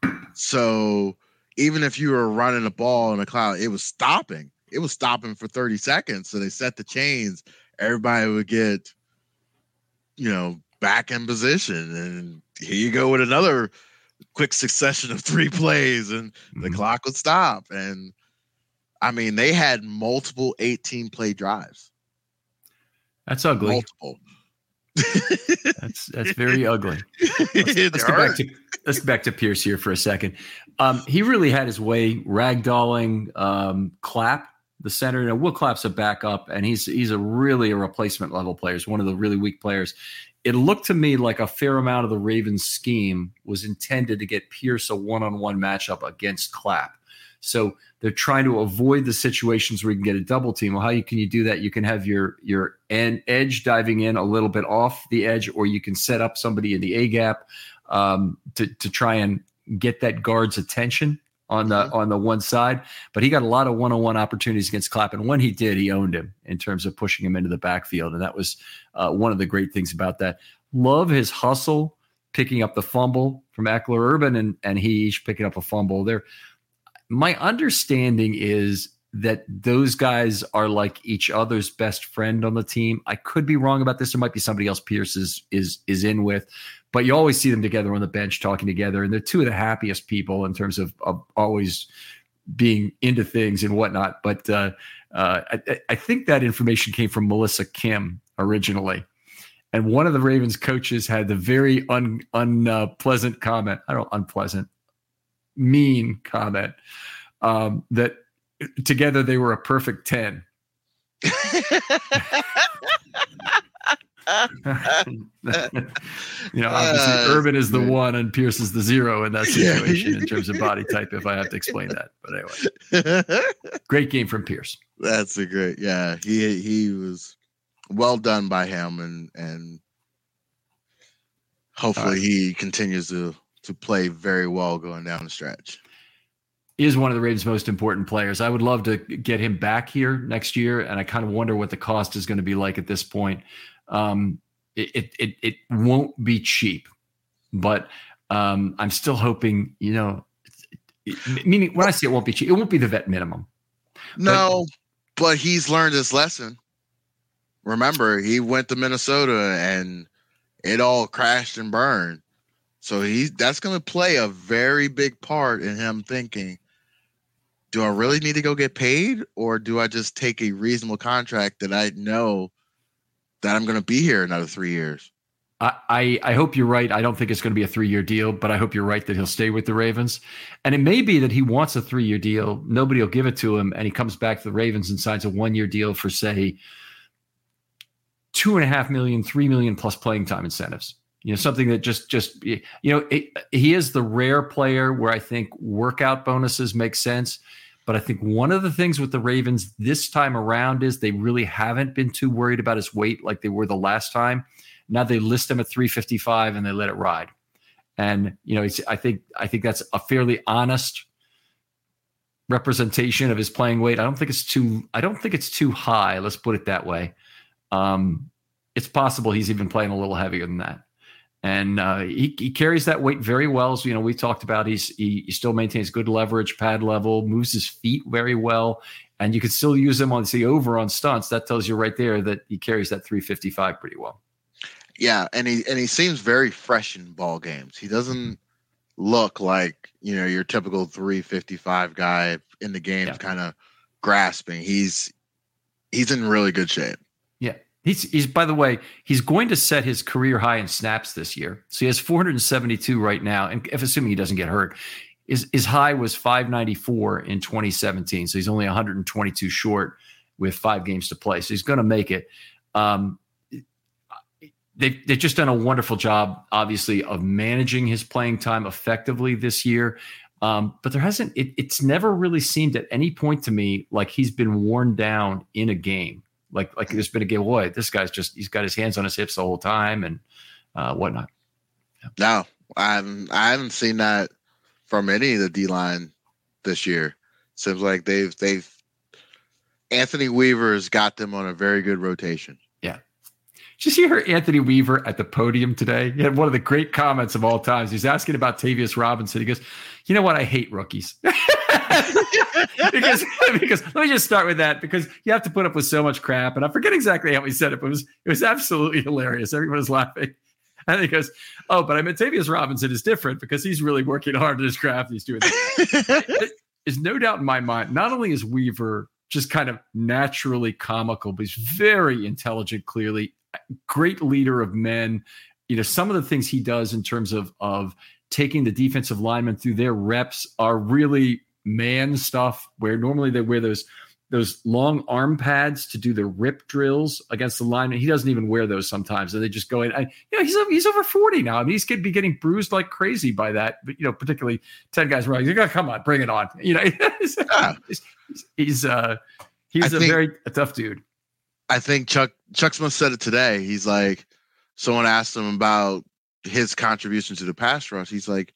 Mm. So even if you were running the ball in a cloud, it was stopping. It was stopping for 30 seconds. So they set the chains. Everybody would get, you know, back in position. And here you go with another quick succession of three plays, and mm-hmm. the clock would stop. And I mean, they had multiple 18 play drives. That's ugly. Multiple. that's that's very ugly. Let's, let's get back to let's get back to Pierce here for a second. Um, he really had his way ragdolling um, Clapp, the center. You know, Will Clapp's a backup, and he's he's a really a replacement level player. He's one of the really weak players. It looked to me like a fair amount of the Ravens scheme was intended to get Pierce a one-on-one matchup against Clapp. So they're trying to avoid the situations where you can get a double team. Well, how you, can you do that? You can have your your end edge diving in a little bit off the edge, or you can set up somebody in the A gap um, to to try and get that guard's attention on the mm-hmm. on the one side. But he got a lot of one on one opportunities against Clapp, and when he did, he owned him in terms of pushing him into the backfield, and that was uh, one of the great things about that. Love his hustle, picking up the fumble from Ekeler Urban, and and he each picking up a fumble. There my understanding is that those guys are like each other's best friend on the team. I could be wrong about this. There might be somebody else Pierce is is is in with, but you always see them together on the bench talking together, and they're two of the happiest people in terms of, of always being into things and whatnot. But uh, uh, I, I think that information came from Melissa Kim originally. And one of the Ravens coaches had the very un, unpleasant comment. I don't unpleasant mean comment um, that together they were a perfect 10. you know, obviously uh, Urban is the one and Pierce is the zero in that situation in terms of body type, if I have to explain that. But anyway, great game from Pierce. That's a great, yeah. He he was well done by him, and and hopefully right. he continues to to play very well going down the stretch. Is one of the Ravens' most important players. I would love to get him back here next year, and I kind of wonder what the cost is going to be like at this point. Um, it, it it won't be cheap, but um, I'm still hoping. You know, meaning when I say it won't be cheap, it won't be the vet minimum. No, but, but he's learned his lesson. Remember, he went to Minnesota and it all crashed and burned. So he that's going to play a very big part in him thinking, do I really need to go get paid or do I just take a reasonable contract that I know that I'm going to be here another 3 years? I, I hope you're right. I don't think it's going to be a three year deal, but I hope you're right that he'll stay with the Ravens. And it may be that he wants a three year deal. Nobody will give it to him. And he comes back to the Ravens and signs a one year deal for, say, two and a half million, three million plus playing time incentives. You know, something that just, just, you know, it, he is the rare player where I think workout bonuses make sense. But I think one of the things with the Ravens this time around is they really haven't been too worried about his weight like they were the last time now they list him at 355 and they let it ride. And you know, I think I think that's a fairly honest representation of his playing weight. I don't think it's too I don't think it's too high. Let's put it that way. Um, it's possible he's even playing a little heavier than that. And uh, he, he, carries that weight very well. So, you know, we talked about he's, he, he, still maintains good leverage, pad level, moves his feet very well. And you can still use him on, the over on stunts. That tells you right there that he carries that 355 pretty well. Yeah, and he and he seems very fresh in ball games. He doesn't look like you know your typical 355 guy in the games, yeah. kind of grasping. He's he's in really good shape. He's, he's by the way, he's going to set his career high in snaps this year. So he has 472 right now. And if assuming he doesn't get hurt, his, his high was 594 in 2017. So he's only 122 short with five games to play. So he's going to make it. Um, they've, they've just done a wonderful job, obviously, of managing his playing time effectively this year. Um, but there hasn't, it, it's never really seemed at any point to me like he's been worn down in a game. Like, like there's been a game, boy, this guy's just, he's got his hands on his hips the whole time and uh, whatnot. Yeah. No, I haven't, I haven't seen that from any of the D line this year. Seems like they've, they've, Anthony Weaver's got them on a very good rotation. Yeah. Did you hear Anthony Weaver at the podium today? He had one of the great comments of all times. He's asking about Tavius Robinson. He goes, "You know what? I hate rookies." because because let me just start with that because you have to put up with so much crap, and I forget exactly how he said it, but it was it was absolutely hilarious. Everyone was laughing. And he goes, "Oh, but I mean, Tavius Robinson is different because he's really working hard at his craft. He's doing There's no doubt in my mind. Not only is Weaver just kind of naturally comical, but he's very intelligent, clearly great leader of men. You know, some of the things he does in terms of of taking the defensive linemen through their reps are really man stuff where normally they wear those those long arm pads to do the rip drills against the line. He doesn't even wear those sometimes, and they just go in. I, you know, he's he's over forty now. I mean, he's to be getting bruised like crazy by that. But you know, particularly ten guys running. You got come on, bring it on. You know, he's, he's, he's uh he's I a think, very a tough dude. I think Chuck Chuck Smith said it today. He's like, someone asked him about his contribution to the pass rush. He's like,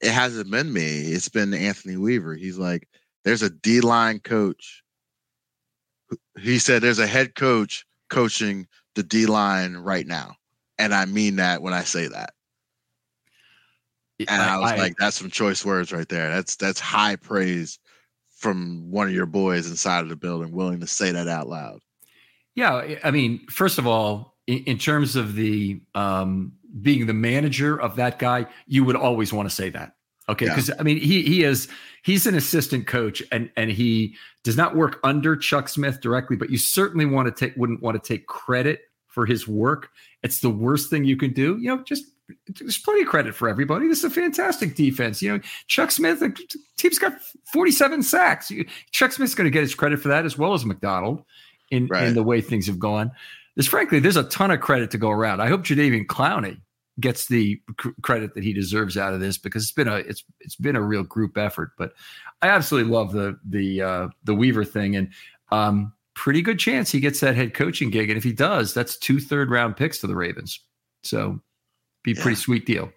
it hasn't been me. It's been Anthony Weaver. He's like, there's a D line coach. He said there's a head coach coaching the D line right now. And I mean that when I say that. And I, I was I, like, that's some choice words right there. That's that's high praise from one of your boys inside of the building, willing to say that out loud. Yeah, I mean, first of all, in, in terms of the um, being the manager of that guy, you would always want to say that. Okay, because yeah. I mean, he he is he's an assistant coach, and and he does not work under Chuck Smith directly, but you certainly want to take wouldn't want to take credit for his work. It's the worst thing you can do. You know, just there's plenty of credit for everybody. This is a fantastic defense. You know, Chuck Smith, the team's got 47 sacks. Chuck Smith's going to get his credit for that as well as Macdonald in, right. in the way things have gone. There's frankly, there's a ton of credit to go around. I hope Jadeveon Clowney gets the c- credit that he deserves out of this because it's been a it's it's been a real group effort. But I absolutely love the the uh, the Weaver thing and um, pretty good chance he gets that head coaching gig. And if he does, that's two third round picks to the Ravens. So be a yeah. pretty sweet deal.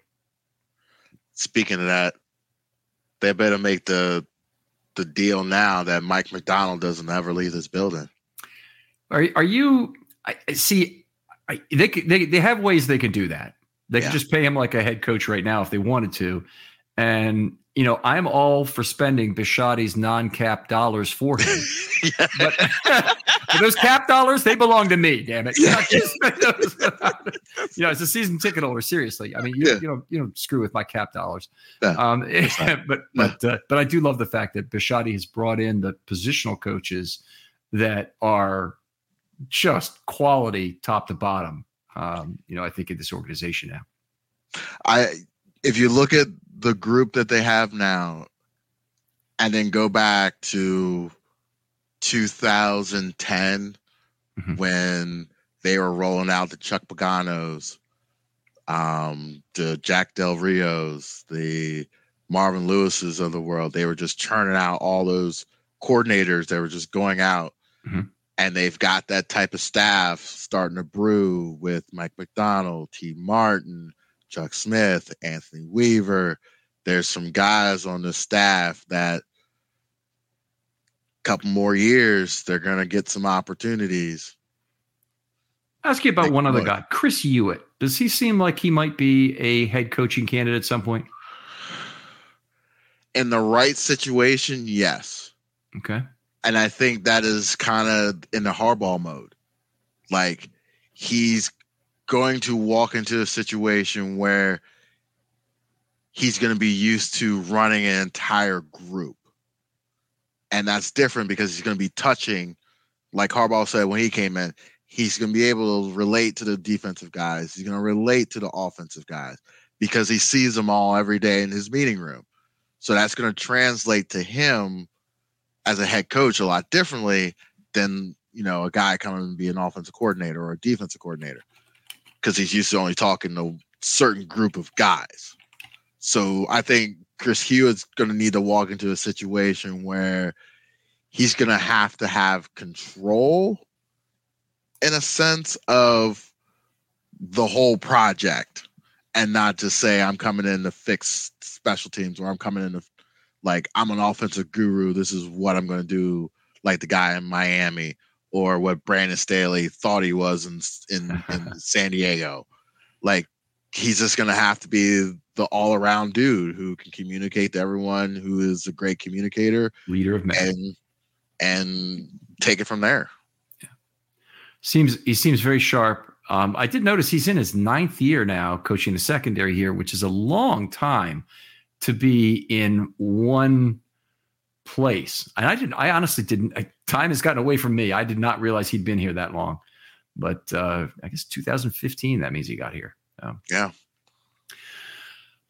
Speaking of that, they better make the the deal now that Mike Macdonald doesn't ever leave this building. Are are you? I see. I, they they they have ways they can do that. They yeah. could just pay him like a head coach right now if they wanted to, and you know I'm all for spending Bisciotti's non-cap dollars for him. but, those cap dollars, they belong to me. Damn it! Yeah. you know, it's a season ticket holder. Seriously, I mean, you, yeah. you know, you don't screw with my cap dollars. Um, but but uh, but I do love the fact that Bishotti has brought in the positional coaches that are just quality top to bottom. Um, you know, I think in this organization now. I if you look at the group that they have now, and then go back to 2010 mm-hmm. when they were rolling out the Chuck Paganos, um, the Jack Del Rios, the Marvin Lewis's of the world. They were just churning out all those coordinators that were just going out. Mm-hmm. And they've got that type of staff starting to brew with Mike Macdonald, Tee Martin, Chuck Smith, Anthony Weaver. There's some guys on the staff that a couple more years, they're going to get some opportunities. Ask you about one other guy, Chris Hewitt. Does he seem like he might be a head coaching candidate at some point? In the right situation, yes. Okay. And I think that is kind of in the hardball mode. Like he's going to walk into a situation where he's going to be used to running an entire group. And that's different because he's going to be touching, like Harbaugh said when he came in, he's going to be able to relate to the defensive guys. He's going to relate to the offensive guys because he sees them all every day in his meeting room. So that's going to translate to him as a head coach a lot differently than, you know, a guy coming and be an offensive coordinator or a defensive coordinator because he's used to only talking to a certain group of guys. So I think Chris Hewitt's going to need to walk into a situation where he's going to have to have control in a sense of the whole project and not just say I'm coming in to fix special teams or I'm coming in to like I'm an offensive guru. This is what I'm going to do, like the guy in Miami or what Brandon Staley thought he was in in, in San Diego. Like he's just going to have to be the all around dude who can communicate to everyone, who is a great communicator, leader of men, and and take it from there. Seems he seems very sharp. Um, I did notice he's in his ninth year now coaching the secondary here, which is a long time to be in one place. And I didn't. I honestly didn't. I, time has gotten away from me. I did not realize he'd been here that long. But uh, I guess 2015. That means he got here. Um, yeah.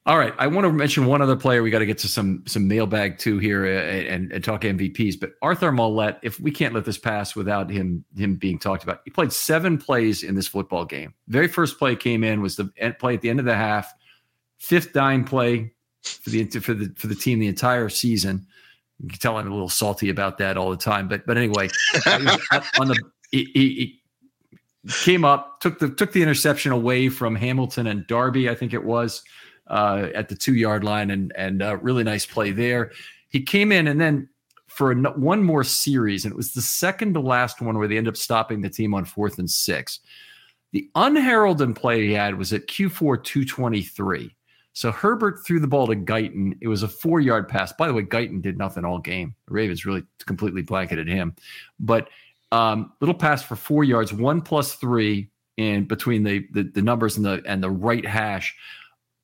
All right, I want to mention one other player. We got to get to some some mailbag too here uh, and, and talk MVPs. But Arthur Maulet, if we can't let this pass without him him being talked about, he played seven plays in this football game. Very first play came in was the play at the end of the half, fifth dime play for the for the for the team the entire season. You can tell I'm a little salty about that all the time. But but anyway, on the he, he, came up, took the took the interception away from Hamilton and Darby, I think it was uh, at the two yard line, and and uh, really nice play there. He came in and then for one more series, and it was the second to last one where they end up stopping the team on fourth and six. The unheralded play he had was at Q4 223. So Herbert threw the ball to Guyton. It was a four yard pass. By the way, Guyton did nothing all game. The Ravens really completely blanketed him. But um, little pass for four yards, one plus three in between the, the, the numbers and the and the right hash.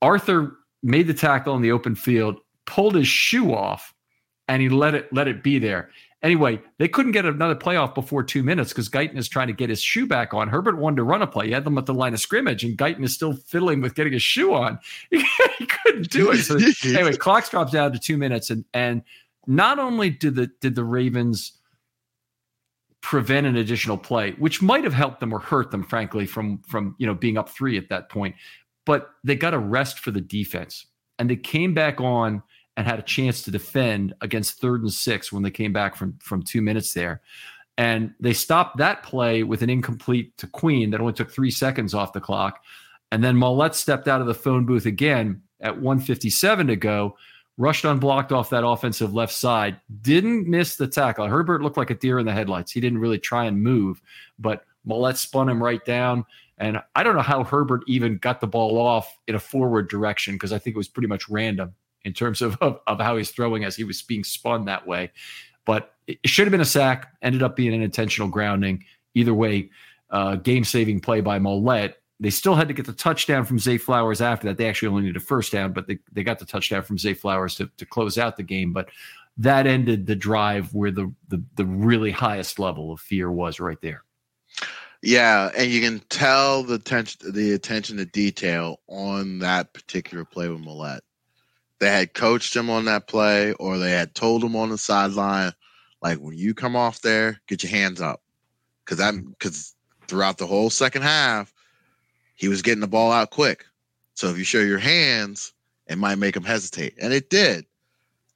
Arthur made the tackle in the open field, pulled his shoe off, and he let it let it be there. Anyway, they couldn't get another playoff before two minutes because Guyton is trying to get his shoe back on. Herbert wanted to run a play. He had them at the line of scrimmage, and Guyton is still fiddling with getting his shoe on. he couldn't do it. So anyway, clock drops down to two minutes, and and not only did the did the Ravens prevent an additional play, which might have helped them or hurt them, frankly, from from you know being up three at that point, but they got a rest for the defense, and they came back on and had a chance to defend against third and six when they came back from from two minutes there. And they stopped that play with an incomplete to Queen that only took three seconds off the clock. And then Maulet stepped out of the phone booth again at 157 to go, rushed unblocked off that offensive left side, didn't miss the tackle. Herbert looked like a deer in the headlights. He didn't really try and move, but Maulet spun him right down. And I don't know how Herbert even got the ball off in a forward direction because I think it was pretty much random in terms of, of, of how he's throwing as he was being spun that way. But it should have been a sack, ended up being an intentional grounding. Either way, uh, game saving play by Maulet. They still had to get the touchdown from Zay Flowers after that. They actually only needed a first down, but they, they got the touchdown from Zay Flowers to, to close out the game. But that ended the drive where the, the the really highest level of fear was right there. Yeah, and you can tell the attention the attention to detail on that particular play with Maulet. They had coached him on that play, or they had told him on the sideline, like when you come off there, get your hands up, because that because throughout the whole second half, he was getting the ball out quick. So if you show your hands, it might make him hesitate, and it did.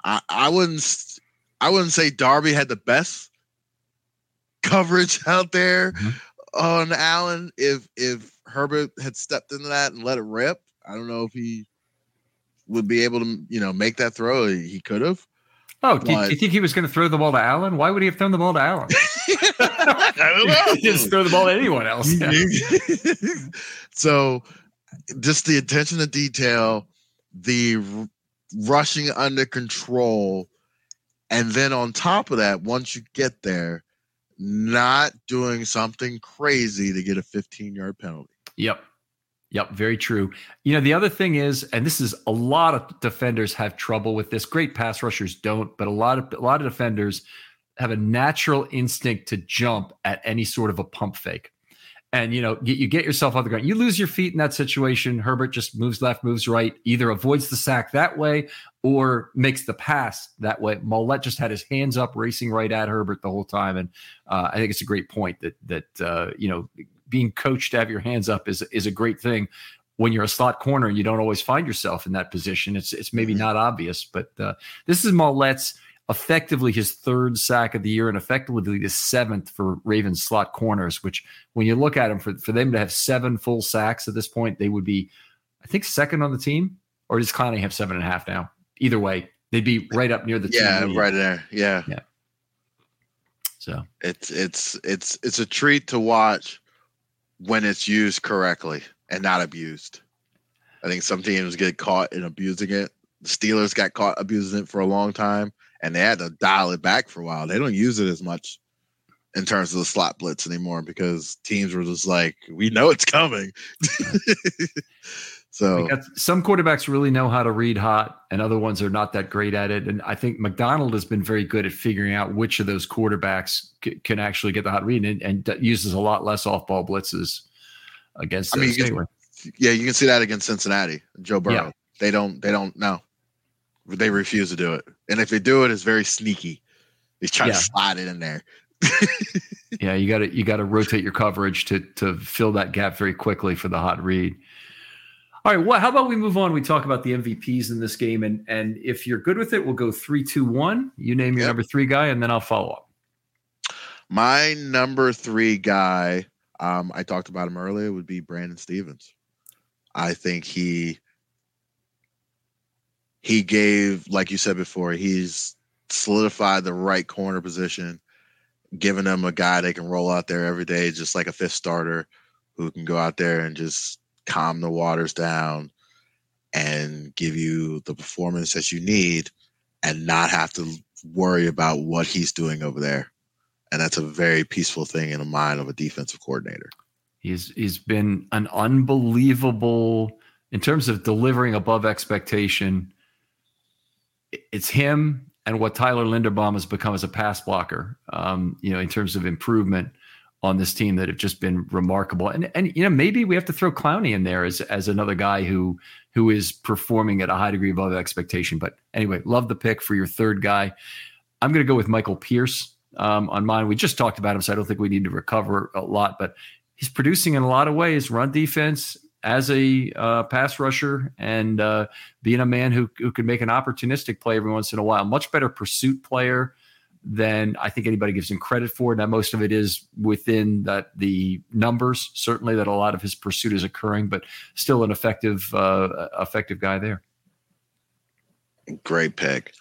I, I wouldn't I wouldn't say Darby had the best coverage out there mm-hmm. on Allen. If if Herbert had stepped into that and let it rip, I don't know if he would be able to you know make that throw. He could have. Oh, do you, do you, think he was going to throw the ball to Allen? Why would he have thrown the ball to Allen? I don't know. just throw the ball to anyone else. so, just the attention to detail, the r- rushing under control, and then on top of that, once you get there, not doing something crazy to get a 15 yard penalty. Yep. Yep, very true. You know, the other thing is, and this is a lot of defenders have trouble with this. Great pass rushers don't, but a lot of a lot of defenders have a natural instinct to jump at any sort of a pump fake. And you know, you, get yourself on the ground. You lose your feet in that situation. Herbert just moves left, moves right, either avoids the sack that way or makes the pass that way. Maulet just had his hands up, racing right at Herbert the whole time, and uh, I think it's a great point that that uh, you know being coached to have your hands up is is a great thing. When you're a slot corner, and you don't always find yourself in that position. It's it's maybe mm-hmm. not obvious, but uh, this is Maulet's effectively his third sack of the year and effectively the seventh for Ravens slot corners. Which, when you look at them, for for them to have seven full sacks at this point, they would be, I think, second on the team. Or does Clowney have seven and a half now? Either way, they'd be right up near the yeah, right there. Yeah, yeah. So it's it's it's it's a treat to watch when it's used correctly and not abused. I think some teams get caught in abusing it. The Steelers got caught abusing it for a long time, and they had to dial it back for a while. They don't use it as much in terms of the slot blitz anymore because teams were just like, "We know it's coming." so some quarterbacks really know how to read hot, and other ones are not that great at it. And I think Macdonald has been very good at figuring out which of those quarterbacks c- can actually get the hot read, and, and uses a lot less off-ball blitzes against. I mean, you can, yeah, you can see that against Cincinnati, Joe Burrow. Yeah. They don't. They don't know. They refuse to do it, and if they do it, it's very sneaky. They try yeah. to slide it in there. yeah, you got to you got to rotate your coverage to to fill that gap very quickly for the hot read. All right, well, how about we move on? We talk about the MVPs in this game, and and if you're good with it, we'll go three, two, one. You name your yep. number three guy, and then I'll follow up. My number three guy, um, I talked about him earlier, would be Brandon Stephens. I think he he gave, like you said before, he's solidified the right corner position, giving them a guy they can roll out there every day, just like a fifth starter who can go out there and just calm the waters down and give you the performance that you need and not have to worry about what he's doing over there. And that's a very peaceful thing in the mind of a defensive coordinator. He's he's been an unbelievable in terms of delivering above expectation. It's him and what Tyler Linderbaum has become as a pass blocker. Um, you know, in terms of improvement on this team that have just been remarkable. And and you know maybe we have to throw Clowney in there as as another guy who who is performing at a high degree above expectation. But anyway, love the pick for your third guy. I'm going to go with Michael Pierce um, on mine. We just talked about him, so I don't think we need to recover a lot. But he's producing in a lot of ways: run defense as a uh, pass rusher and uh, being a man who who can make an opportunistic play every once in a while. Much better pursuit player than I think anybody gives him credit for. Now, most of it is within that the numbers, certainly that a lot of his pursuit is occurring, but still an effective, uh, effective guy there. Great pick.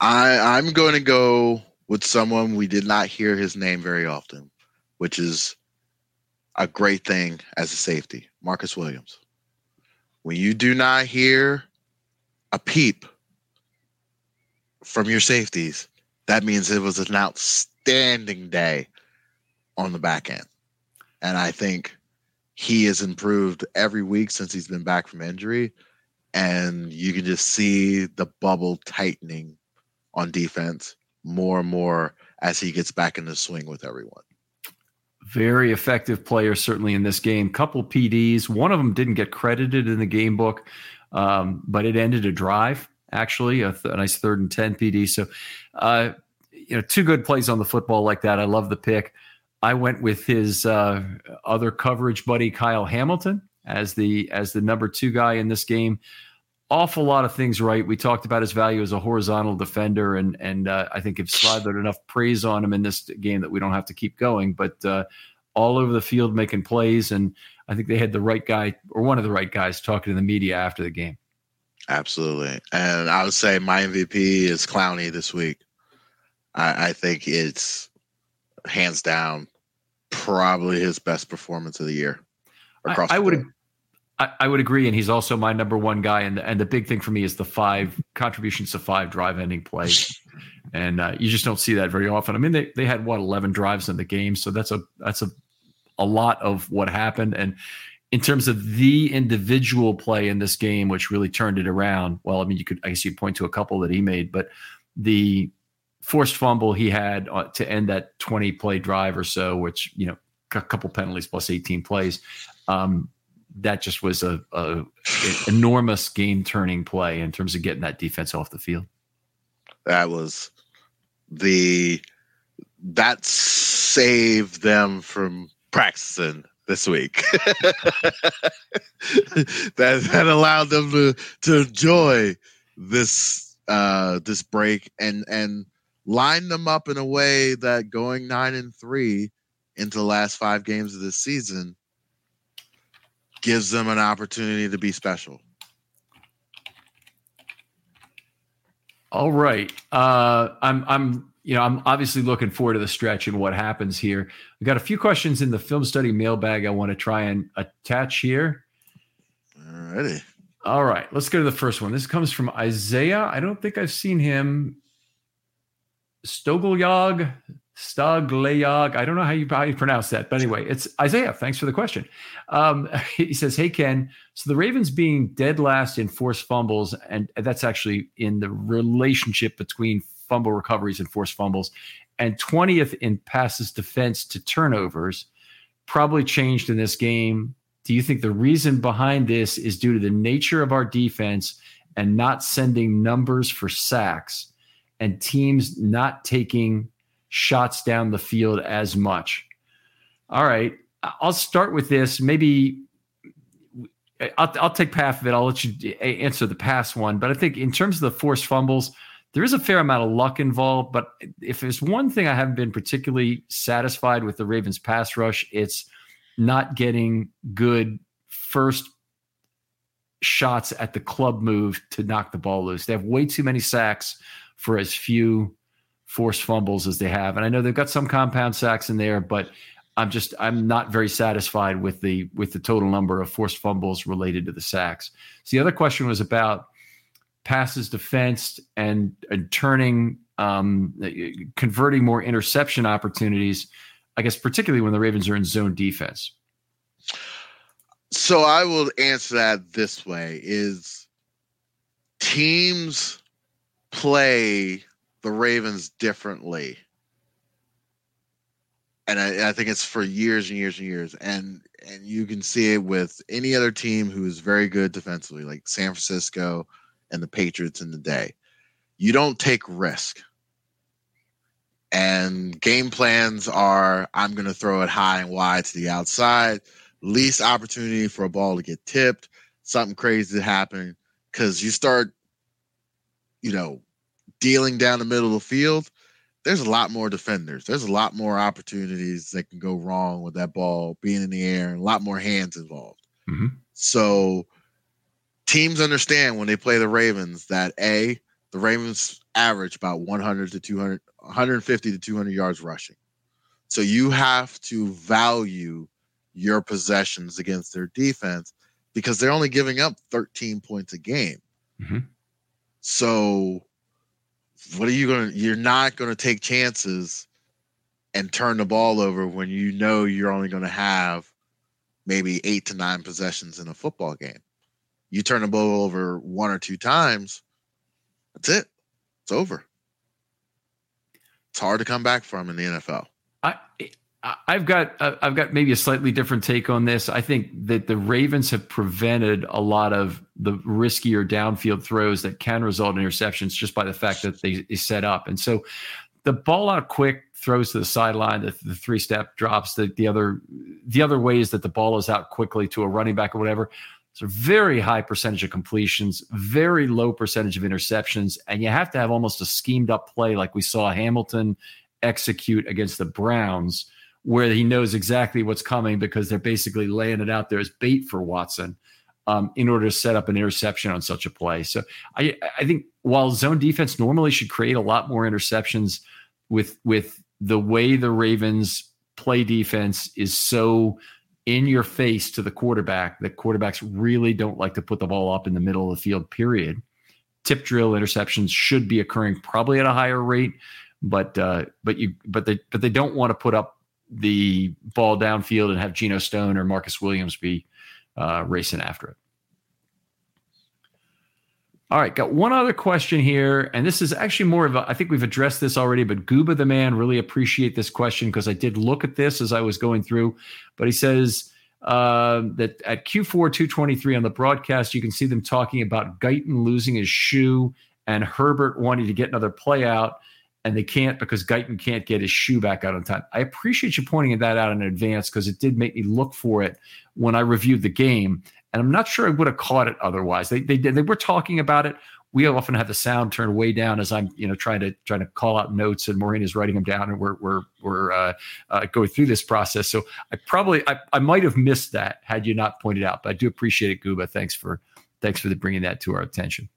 I I'm going to go with someone we did not hear his name very often, which is a great thing as a safety, Marcus Williams. When you do not hear a peep from your safeties, that means it was an outstanding day on the back end. And I think he has improved every week since he's been back from injury. And you can just see the bubble tightening on defense more and more as he gets back in the swing with everyone. Very effective player, certainly in this game. Couple PDs. One of them didn't get credited in the game book, um, but it ended a drive. Actually, a, th- a, nice third and ten PD. So, uh, you know, two good plays on the football like that. I love the pick. I went with his uh, other coverage buddy Kyle Hamilton as the as the number two guy in this game. Awful lot of things right. We talked about his value as a horizontal defender, and and uh, I think have slathered enough praise on him in this game that we don't have to keep going. But uh, all over the field making plays, and I think they had the right guy or one of the right guys talking to the media after the game. Absolutely, and I would say my MVP is Clowney this week. I, I think it's hands down probably his best performance of the year across. I, I would. I, I, would agree, and he's also my number one guy. And the, and the big thing for me is the five contributions to five drive ending plays, and uh, you just don't see that very often. I mean, they they had what eleven drives in the game, so that's a that's a a lot of what happened. And in terms of the individual play in this game, which really turned it around, well, I mean, you could I guess you point to a couple that he made, but the forced fumble he had uh, to end that 20 play drive or so, which, you know, a couple penalties plus 18 plays. Um, that just was a, a enormous game turning play in terms of getting that defense off the field. That was the that saved them from practicing this week. that that allowed them to to enjoy this uh this break and and line them up in a way that going nine and three into the last five games of this season gives them an opportunity to be special. All right. Uh, I'm I'm you know I'm obviously looking forward to the stretch and what happens here. We got a few questions in the film study mailbag I want to try and attach here. Alrighty. All right, let's go to the first one. This comes from Isaiah. I don't think I've seen him Stogolyog, Stoglayog. I don't know how you, how you pronounce that, but anyway, it's Isaiah. Thanks for the question. Um, he says, Hey, Ken, so the Ravens being dead last in forced fumbles, and that's actually in the relationship between fumble recoveries and forced fumbles, and 20th in passes defense to turnovers, probably changed in this game. Do you think the reason behind this is due to the nature of our defense and not sending numbers for sacks? and teams not taking shots down the field as much. All right, I'll start with this. Maybe I'll, I'll take half of it. I'll let you answer the pass one. But I think in terms of the forced fumbles, there is a fair amount of luck involved. But if there's one thing I haven't been particularly satisfied with the Ravens pass rush, it's not getting good first shots at the club move to knock the ball loose. They have way too many sacks for as few forced fumbles as they have. And I know they've got some compound sacks in there, but I'm just I'm not very satisfied with the with the total number of forced fumbles related to the sacks. So the other question was about passes defensed and, and turning um, converting more interception opportunities. I guess particularly when the Ravens are in zone defense. So I will answer that this way: is teams play the Ravens differently. And I, I, think it's for years and years and years. And and you can see it with any other team who is very good defensively, like San Francisco and the Patriots in the day. You don't take risk. And game plans are I'm going to throw it high and wide to the outside, least opportunity for a ball to get tipped, something crazy to happen. Because you start you know, dealing down the middle of the field, there's a lot more defenders. There's a lot more opportunities that can go wrong with that ball being in the air and a lot more hands involved. Mm-hmm. So teams understand when they play the Ravens that A, the Ravens average about 100 to 200, 150 to 200 yards rushing. So you have to value your possessions against their defense because they're only giving up 13 points a game. Mm-hmm. So what are you going to you're not going to take chances and turn the ball over when you know you're only going to have maybe 8 to 9 possessions in a football game. You turn the ball over one or two times, that's it. It's over. It's hard to come back from in the NFL. I I've got I've got maybe a slightly different take on this. I think that the Ravens have prevented a lot of the riskier downfield throws that can result in interceptions just by the fact that they, set up. And so the ball out quick throws to the sideline, the, the three step drops, the, the other the other ways that the ball is out quickly to a running back or whatever. A very high percentage of completions, very low percentage of interceptions, and you have to have almost a schemed up play like we saw Hamilton execute against the Browns where he knows exactly what's coming because they're basically laying it out there as bait for Watson um, in order to set up an interception on such a play. So I, I think while zone defense normally should create a lot more interceptions with with the way the Ravens play defense is so in your face to the quarterback that quarterbacks really don't like to put the ball up in the middle of the field period tip drill interceptions should be occurring probably at a higher rate but uh, but you but they but they don't want to put up the ball downfield and have Geno Stone or Marcus Williams be uh, racing after it. All right, got one other question here, and this is actually more of a. I think we've addressed this already, but Gooba the man really appreciate this question because I did look at this as I was going through. But he says uh, that at Q4 223 on the broadcast, you can see them talking about Guyton losing his shoe and Herbert wanting to get another play out and they can't because Guyton can't get his shoe back out on time. I appreciate you pointing that out in advance because it did make me look for it when I reviewed the game, and I'm not sure I would have caught it otherwise. They they they were talking about it. We often have the sound turned way down as I'm you know trying to trying to call out notes, and Maureen is writing them down, and we're we're we're uh, uh, going through this process. So I probably I, I might have missed that had you not pointed out, but I do appreciate it, Gooba. Thanks for thanks for the bringing that to our attention.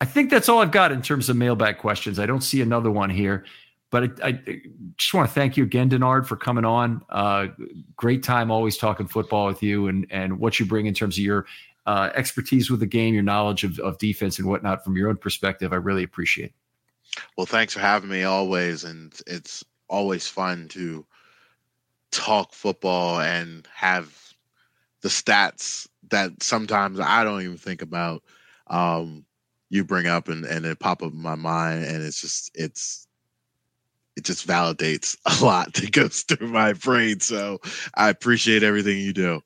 I think that's all I've got in terms of mailbag questions. I don't see another one here, but I, I just want to thank you again, Denard, for coming on. Uh, great time always talking football with you and and what you bring in terms of your uh, expertise with the game, your knowledge of, of defense and whatnot from your own perspective. I really appreciate. it. Well, thanks for having me always, and it's always fun to talk football and have the stats that sometimes I don't even think about. Um, you bring up and and it pop up in my mind and it's just it's it just validates a lot that goes through my brain so i appreciate everything you do.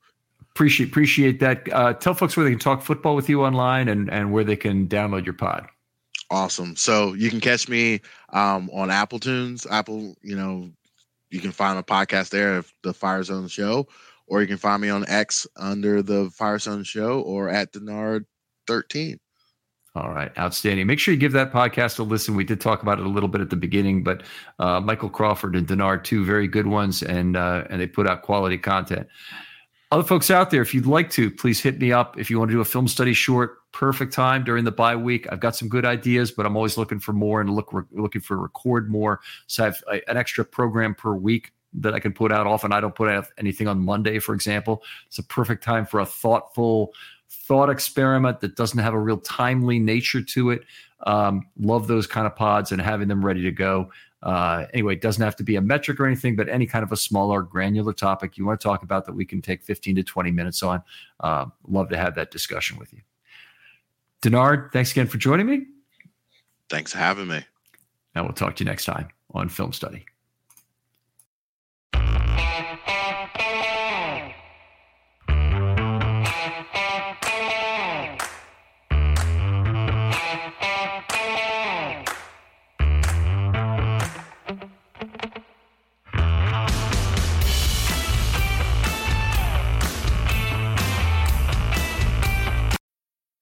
Appreciate appreciate that. Uh, tell folks where they can talk football with you online and and where they can download your pod. Awesome. So you can catch me um, on apple tunes apple you know you can find a podcast there the fire zone show or you can find me on x under the fire zone show or at denard 13 all right, outstanding. Make sure you give that podcast a listen. We did talk about it a little bit at the beginning, but uh, Michael Crawford and Denard, two very good ones, and uh, and they put out quality content. Other folks out there, if you'd like to, please hit me up. If you want to do a film study short, perfect time during the bye week. I've got some good ideas, but I'm always looking for more and look looking for record more. So I have an extra program per week that I can put out. Often I don't put out anything on Monday, for example. It's a perfect time for a thoughtful thought experiment that doesn't have a real timely nature to it. Um, love those kind of pods and having them ready to go. Uh, anyway, it doesn't have to be a metric or anything, but any kind of a smaller, granular topic you want to talk about that we can take 15 to 20 minutes on. Uh, love to have that discussion with you. Denard, thanks again for joining me. Thanks for having me. And we'll talk to you next time on Film Study.